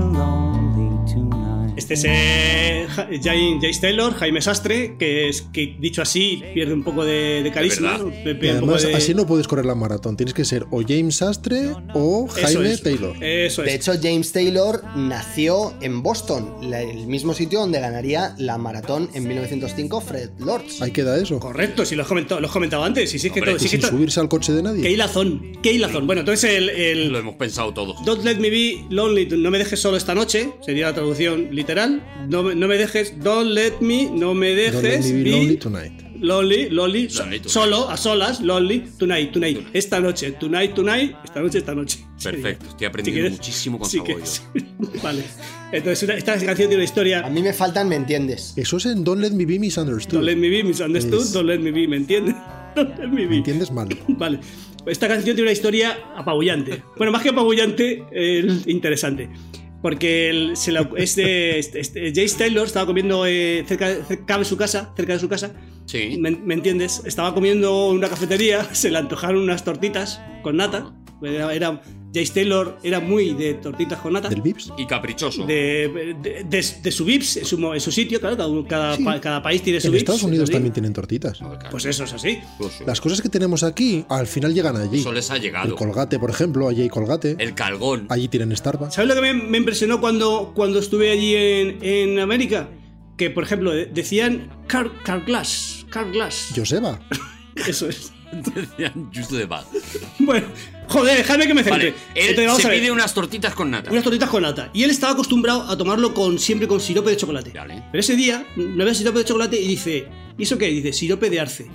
E: Este es eh, Ja- Jay- Jace Taylor, Jaime Sastre, que es que dicho así pierde un poco de, de carisma.
B: verdad.
E: ¿no? Pierde
D: Y
E: un poco
D: además,
E: de-
D: así no puedes correr la maratón. Tienes que ser o James Sastre o
E: Eso
D: Jaime
E: es.
D: Taylor.
E: Eso
F: De
E: es.
F: hecho, James Taylor nació en Boston, el mismo sitio donde ganaría la maratón en 1905 Fred Lords.
D: Ahí queda eso.
E: Correcto, si lo has comentado, lo has comentado antes. Sí, sí, es que
B: Hombre,
E: todo.
D: Y
E: Sí, que
D: sin subirse al coche de
E: Qué
D: nadie.
E: hilazón, qué hilazón. Bueno, entonces el. el
B: Lo hemos pensado todos.
E: Don't let me be lonely, no me dejes solo esta noche, sería la traducción literal. No, me- no me dejes, don't let me, no me dejes
D: Don't let me be lonely tonight.
E: lonely, lonely, so-
B: Lonely
E: solo, a solas, lonely, tonight, tonight. Esta noche, tonight, tonight, esta noche, esta noche.
B: Perfecto, estoy
E: Si
B: aprendiendo
E: quieres-
B: muchísimo con
E: si. Vale. Entonces, esta canción tiene una historia.
F: A mí me faltan, ¿me entiendes?
D: Eso es en Don't Let Me Be Misunderstood.
E: Don't let me be misunderstood,
D: Es-
E: don't let me be, ¿me entiendes? Don't let me
D: ¿Me
E: be.
D: entiendes mal?
E: Vale. Esta canción tiene una historia apabullante. Bueno, más que apabullante, eh, interesante. Porque el- se la- este, este- este- Jace Taylor estaba comiendo eh, cerca, cerca de su casa, cerca de su casa,
B: Sí.
E: ¿Me, me entiendes? Estaba comiendo en una cafetería, se le antojaron unas tortitas con nata. Era, era- Jace Taylor era muy de tortitas con nata.
D: ¿Del Vips?
B: Y caprichoso.
E: De, de, de- de su Vips, en su, en su sitio, claro, cada, uno- cada,
D: Sí.
E: pa- cada país tiene su
D: En
E: Vips.
D: Estados Unidos también tienen tortitas.
E: Pues eso es así.
D: Las cosas que tenemos aquí, al final llegan allí.
B: Eso les ha
D: El
B: llegado.
D: colgate, por ejemplo, allí hay colgate.
B: El calgón.
D: Allí tienen Starbucks.
E: ¿Sabes lo que me, me impresionó cuando, cuando estuve allí en, en América? Que, por ejemplo, de- decían car, car glass, car glass.
D: Joseba.
E: Eso es.
B: Decían justo de paz.
E: Bueno, joder, dejadme que me centre.
B: Vale, él
E: Entonces, vamos
B: se
E: a ver.
B: pide unas tortitas con nata.
E: Unas tortitas con nata. Y él estaba acostumbrado a tomarlo con siempre con sirope de chocolate. Pero ese día no había sirope de chocolate y dice, ¿y eso qué? Dice, sirope de arce.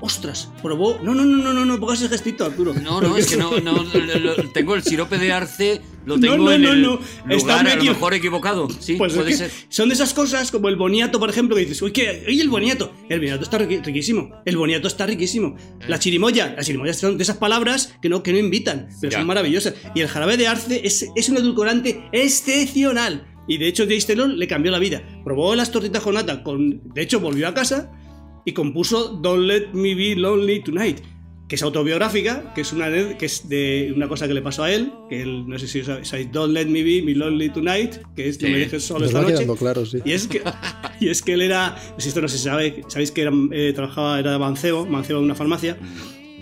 E: Ostras, probó. No, no, no, no, no, no pongas ese gestito, Arturo.
B: No, no, es que no, no lo- lo- tengo el sirope de arce, lo
E: No,
B: tengo
E: no,
B: en
E: no,
B: el
E: no.
B: Lugar a lo
E: medio-
B: mejor equivocado. Sí,
E: Pues es
B: puede
E: que
B: ser.
E: son de esas cosas como el boniato, por ejemplo, que dices, uy, ¿qué? Oye, el boniato. El boniato está riquísimo. El boniato está riquísimo. La chirimoya. Las chirimoyas son de esas palabras que no, que no invitan, pero
B: Ya.
E: son maravillosas. Y el jarabe de arce es, es un edulcorante excepcional. Y de hecho, Jace Taylor le cambió la vida. Probó las tortitas con nata, con, de hecho, volvió a casa y compuso Don't Let Me Be Lonely Tonight, que es autobiográfica, que es una que es de una cosa que le pasó a él, que él, no sé si sabéis, Don't Let Me Be Me Lonely Tonight, que es No me dejes solo esta noche.
D: claro, sí.
E: Y es que, y es que él era, si esto no se sabe, sabéis que era, eh, trabajaba, era mancebo, mancebo en una farmacia.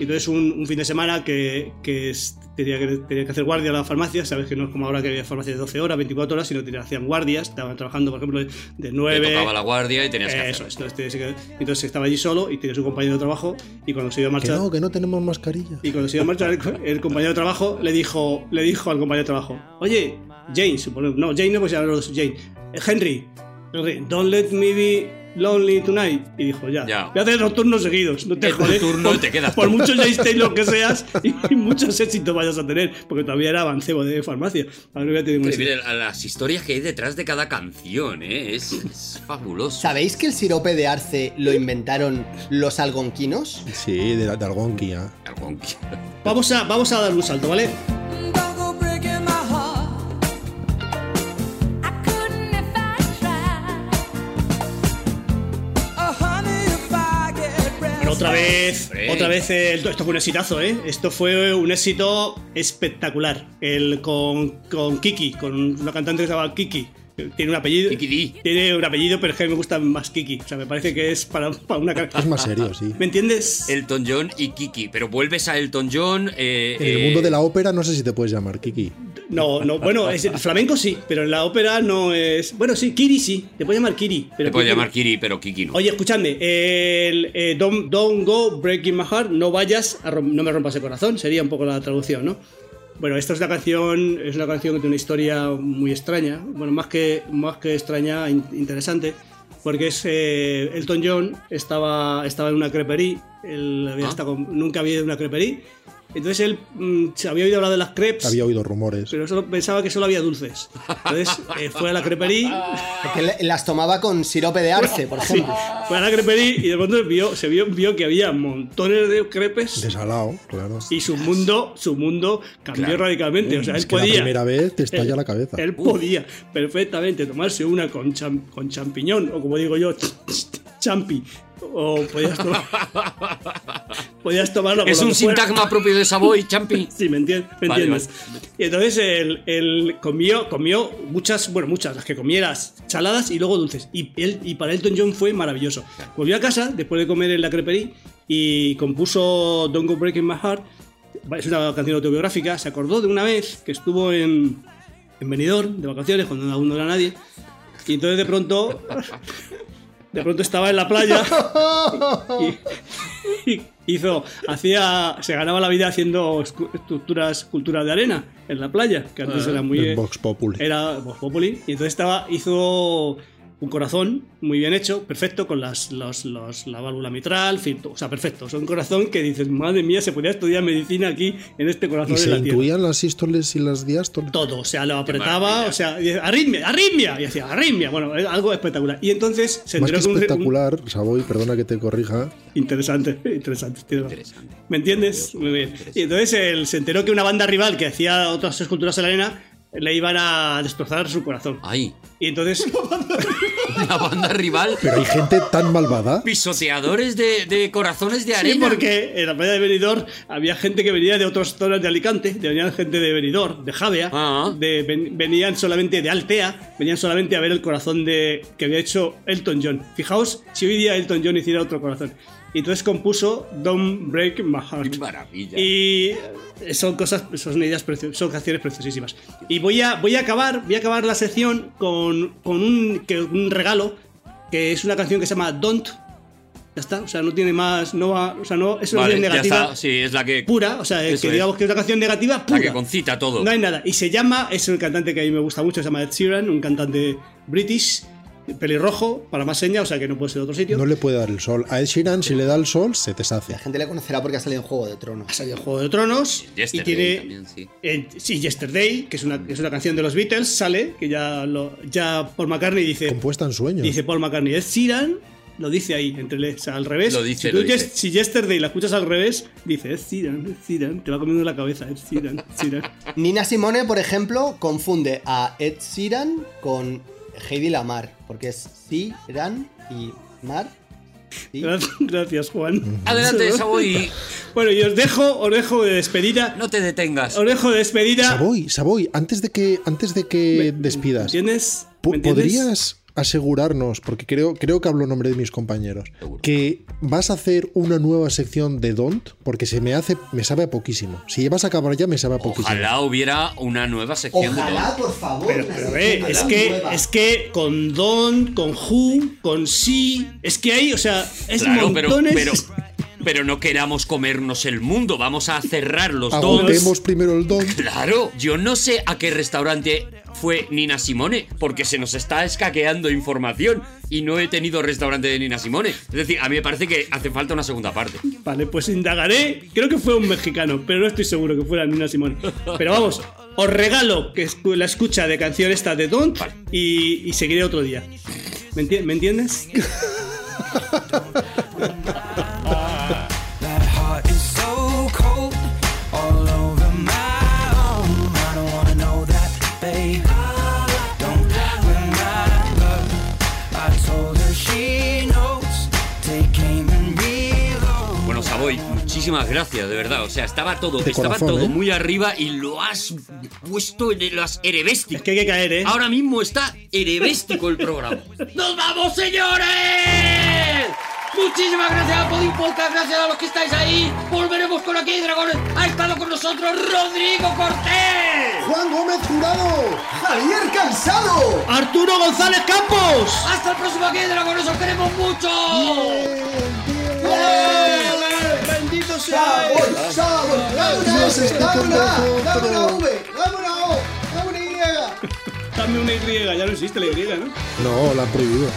E: Entonces un, un fin de semana que, que es- tenía, que tenía que hacer guardia a la farmacia, sabes que no es como ahora que había farmacias de 12 horas, 24 horas, sino que hacían guardias, estaban trabajando, por ejemplo, de
B: Te
E: 9...
B: tocaba la guardia y tenías que
E: Eso
B: hacer.
E: es, entonces, tenías que- entonces estaba allí solo y tenía su compañero de trabajo y cuando se iba a
D: Que
E: marchar...
D: no, que no tenemos mascarilla.
E: Y cuando se iba a marchar, el, el compañero de trabajo le dijo, le dijo al compañero de trabajo, oye, Jane, suponemos, no, Jane no, pues ya los Jane, "Eh, Henry, Henry, don't let me be lonely tonight. Y dijo, ya,
B: Ya.
E: voy a hacer dos turnos seguidos, no te
B: El
E: jodes.
B: turno
E: por,
B: y te quedas
E: Por mucho James Taylor que seas y, y muchos éxitos vayas a tener, porque todavía era avancebo de farmacia. Ahora voy a tener.
B: Increíble, Las historias que hay detrás de cada canción, ¿eh? es, es fabuloso.
F: ¿Sabéis que el sirope de arce lo inventaron los algonquinos?
D: Sí, de, de Algonquia.
E: Vamos a, vamos a dar un salto, ¿vale? Otra vez,
B: Hombre.
E: otra vez, eh, esto fue un exitazo, ¿eh? Esto fue un éxito espectacular. El con, con Kiki, con una cantante que se llama Kiki. Tiene un apellido. Tiene un apellido, pero es que a mí me gusta más Kiki. O sea, me parece que es para, para una. ca-
D: Es más serio, sí.
E: ¿Me entiendes?
B: Elton John y Kiki. Pero vuelves a Elton John. eh,
D: En el
B: eh,
D: mundo de la ópera no sé si te puedes llamar Kiki.
E: No, no, bueno, es, el flamenco sí, pero en la ópera no es. Bueno, sí, Kiri sí. Te puedo llamar Kiri. Pero
B: Te puedo
E: Kiki-
B: llamar Kiri, pero Kiki no.
E: Oye, escúchame, el, eh, don't, don't go breaking my heart, no vayas, a no me rompas el corazón, sería un poco la traducción, ¿no? Bueno, esta es una canción, es una canción que tiene una historia muy extraña, bueno, más que, más que extraña, in- interesante, porque es eh, Elton John estaba, estaba en una creperie, él había
B: Ah.
E: estado nunca había ido a una creperie, entonces él mm, se había oído hablar de las crepes,
D: Había oído rumores.
E: pero solo, pensaba que solo había dulces. Entonces eh, fue a la creperie
F: Porque las tomaba con sirope de arce, por
E: Sí,
F: ejemplo.
E: fue a la creperie y de pronto vio, se vio, vio que había montones de crepes
D: Desalado, claro.
E: y su mundo, su mundo cambió
B: Claro.
E: radicalmente. O sea,
D: Es
E: él
D: que la
E: podía.
D: primera vez te estalla
E: él-
D: la cabeza.
E: Él podía perfectamente tomarse una con, cham- con champiñón, o como digo yo, champi. O podías tomar. podías tomarlo
B: es un sintagma propio de Savoy, Champi.
E: Sí, me entiendes. Me
B: Vale,
E: entiendes. Y entonces él, él comió, comió muchas, bueno, muchas, las que comieras, saladas y luego dulces. Y, él, y para Elton John fue maravilloso. Volvió a casa después de comer en la creperie y compuso Don't Go Breaking My Heart. Es una canción autobiográfica. Se acordó de una vez que estuvo en, en Benidorm de vacaciones cuando aún no era nadie. Y entonces de pronto, de pronto estaba en la playa y, y hizo, hacía, se ganaba la vida haciendo estructuras, culturas de arena en la playa, que antes era muy,
D: Vox Populi.
E: era Vox Populi, y entonces estaba, hizo un corazón muy bien hecho, perfecto, con las, los- los- la válvula mitral, o sea, perfecto. Es un corazón que dices, madre mía, se podría estudiar medicina aquí en este corazón
D: ¿Y
E: de
D: se
E: la tierra.
D: intuían las sístoles y las diástoles?
E: Todo, o sea, lo apretaba, o sea, arritmia, arritmia, y decía, arritmia, bueno, algo espectacular. Y entonces se
D: Más que
E: enteró que un- un,
D: espectacular, Savoy, perdona que te corrija,
E: Interesante, interesante.
B: Interesante.
E: ¿Me entiendes? Muy bien. Y entonces él se enteró que una banda rival que hacía otras esculturas en la arena le iban a destrozar su corazón.
B: Ay.
E: Y entonces.
B: una banda rival.
D: Pero hay gente tan malvada.
B: Pisoteadores de, de corazones de
E: Sí,
B: arena.
E: porque en la playa de Benidorm había gente que venía de otras zonas de Alicante, venían gente de Benidorm, de Javea,
B: Ah.
E: de, ven- venían solamente de Altea, venían solamente a ver el corazón de que había hecho Elton John. Fijaos si hoy día Elton John hiciera otro corazón. Y entonces compuso Don't Break My Heart.
B: Qué maravilla.
E: Y eh, son cosas, son ideas son canciones preciosísimas. Y voy a, voy a acabar, voy a acabar la sección con, con un, que- un regalo, que es una canción que se llama Don't. Ya está, o sea, no tiene más, no va, o sea, no, es una
B: Vale,
E: canción negativa
B: está. Sí, es la que.
E: pura, o sea,
B: Eso
E: que
B: es.
E: digamos que es una canción negativa
B: La
E: pura.
B: que concita todo.
E: No hay nada. Y se llama, es un cantante que a mí me gusta mucho, se llama Ed Sheeran, un cantante british, pelirrojo, para más seña, o sea que no puede ser de otro sitio.
D: No le puede dar el sol. A Ed Sheeran, si le da el sol, se deshace.
F: La gente le conocerá porque ha salido en Juego de Tronos.
E: Ha salido en Juego de Tronos y tiene
B: también, sí.
E: Eh, sí, Yesterday, que es una, que es una canción de los Beatles, sale, que ya, lo, ya Paul McCartney dice,
D: Compuesta en sueños.
E: dice Paul McCartney, es Sheeran, lo dice ahí, entre o sea, al revés.
B: Lo dice,
E: si, tú
B: lo dice.
E: yes- si Yesterday la escuchas al revés, dice, es Sheeran, es Sheeran, te va comiendo la cabeza, es Sheeran, es Sheeran.
F: Nina Simone, por ejemplo, confunde a Ed Sheeran con Heidi Lamar, porque es Sheeran y Mar. Sí.
E: Gracias, Juan.
B: Adelante, Savoy.
E: Bueno, y os dejo, os dejo de despedida.
B: No te detengas.
E: Os dejo de despedida.
D: Saboy, Saboy, antes de que, antes de que
E: Me-
D: despidas,
E: ¿Entiendes?
D: po-
E: ¿Me entiendes?
D: ¿podrías asegurarnos, porque creo, creo que hablo en nombre de mis compañeros, que vas a hacer una nueva sección de Don't? Porque se me hace, me sabe a poquísimo. Si llevas a acabar ya, me sabe a poquísimo.
B: Ojalá hubiera una nueva sección de
F: Ojalá,
B: Don.
F: por favor.
E: Pero, pero ve, es que,
F: nueva.
E: es que con Don, con Who, con Sí, es que hay, o sea, es
B: Claro,
E: montones.
B: pero, pero no queramos comernos el mundo. Vamos a cerrar los dos.
D: Agotemos primero el Don't.
B: Claro, yo no sé a qué restaurante fue Nina Simone, porque se nos está escaqueando información y no he tenido restaurante de Nina Simone. Es decir, a mí me parece que hace falta una segunda parte.
E: Vale, pues indagaré. Creo que fue un mexicano, pero no estoy seguro que fuera Nina Simón. Pero vamos, os regalo que la escucha de canción esta de Don't y, y seguiré otro día. ¿Me, enti- ¿me entiendes?
B: muchísimas gracias, de verdad. O sea, estaba todo,
D: De
B: estaba
D: corazón,
B: todo
D: ¿eh?
B: muy arriba y lo has puesto en las erebésticas.
E: Es que hay que caer, ¿eh?
B: Ahora mismo está erebéstico el programa. ¡Nos vamos, señores! Muchísimas gracias a Podin Podcast, gracias a los que estáis ahí. Volveremos con Aquí Dragones. Ha estado con nosotros Rodrigo Cortés.
C: Juan Gómez Jurado.
F: ¡Javier Cansado!
E: ¡Arturo González Campos!
B: Hasta el próximo Aquí Dragones, os queremos mucho.
E: ¡Bendito sea!
F: ¡Sabor! ¡Sabor! ¡Dame una S! ¡Dame una A! ¡Dame una V! ¡Dame una O! ¡Dame una Y!
E: Dame una Y, ya no existe la Y, ¿no?
D: No, la han prohibido.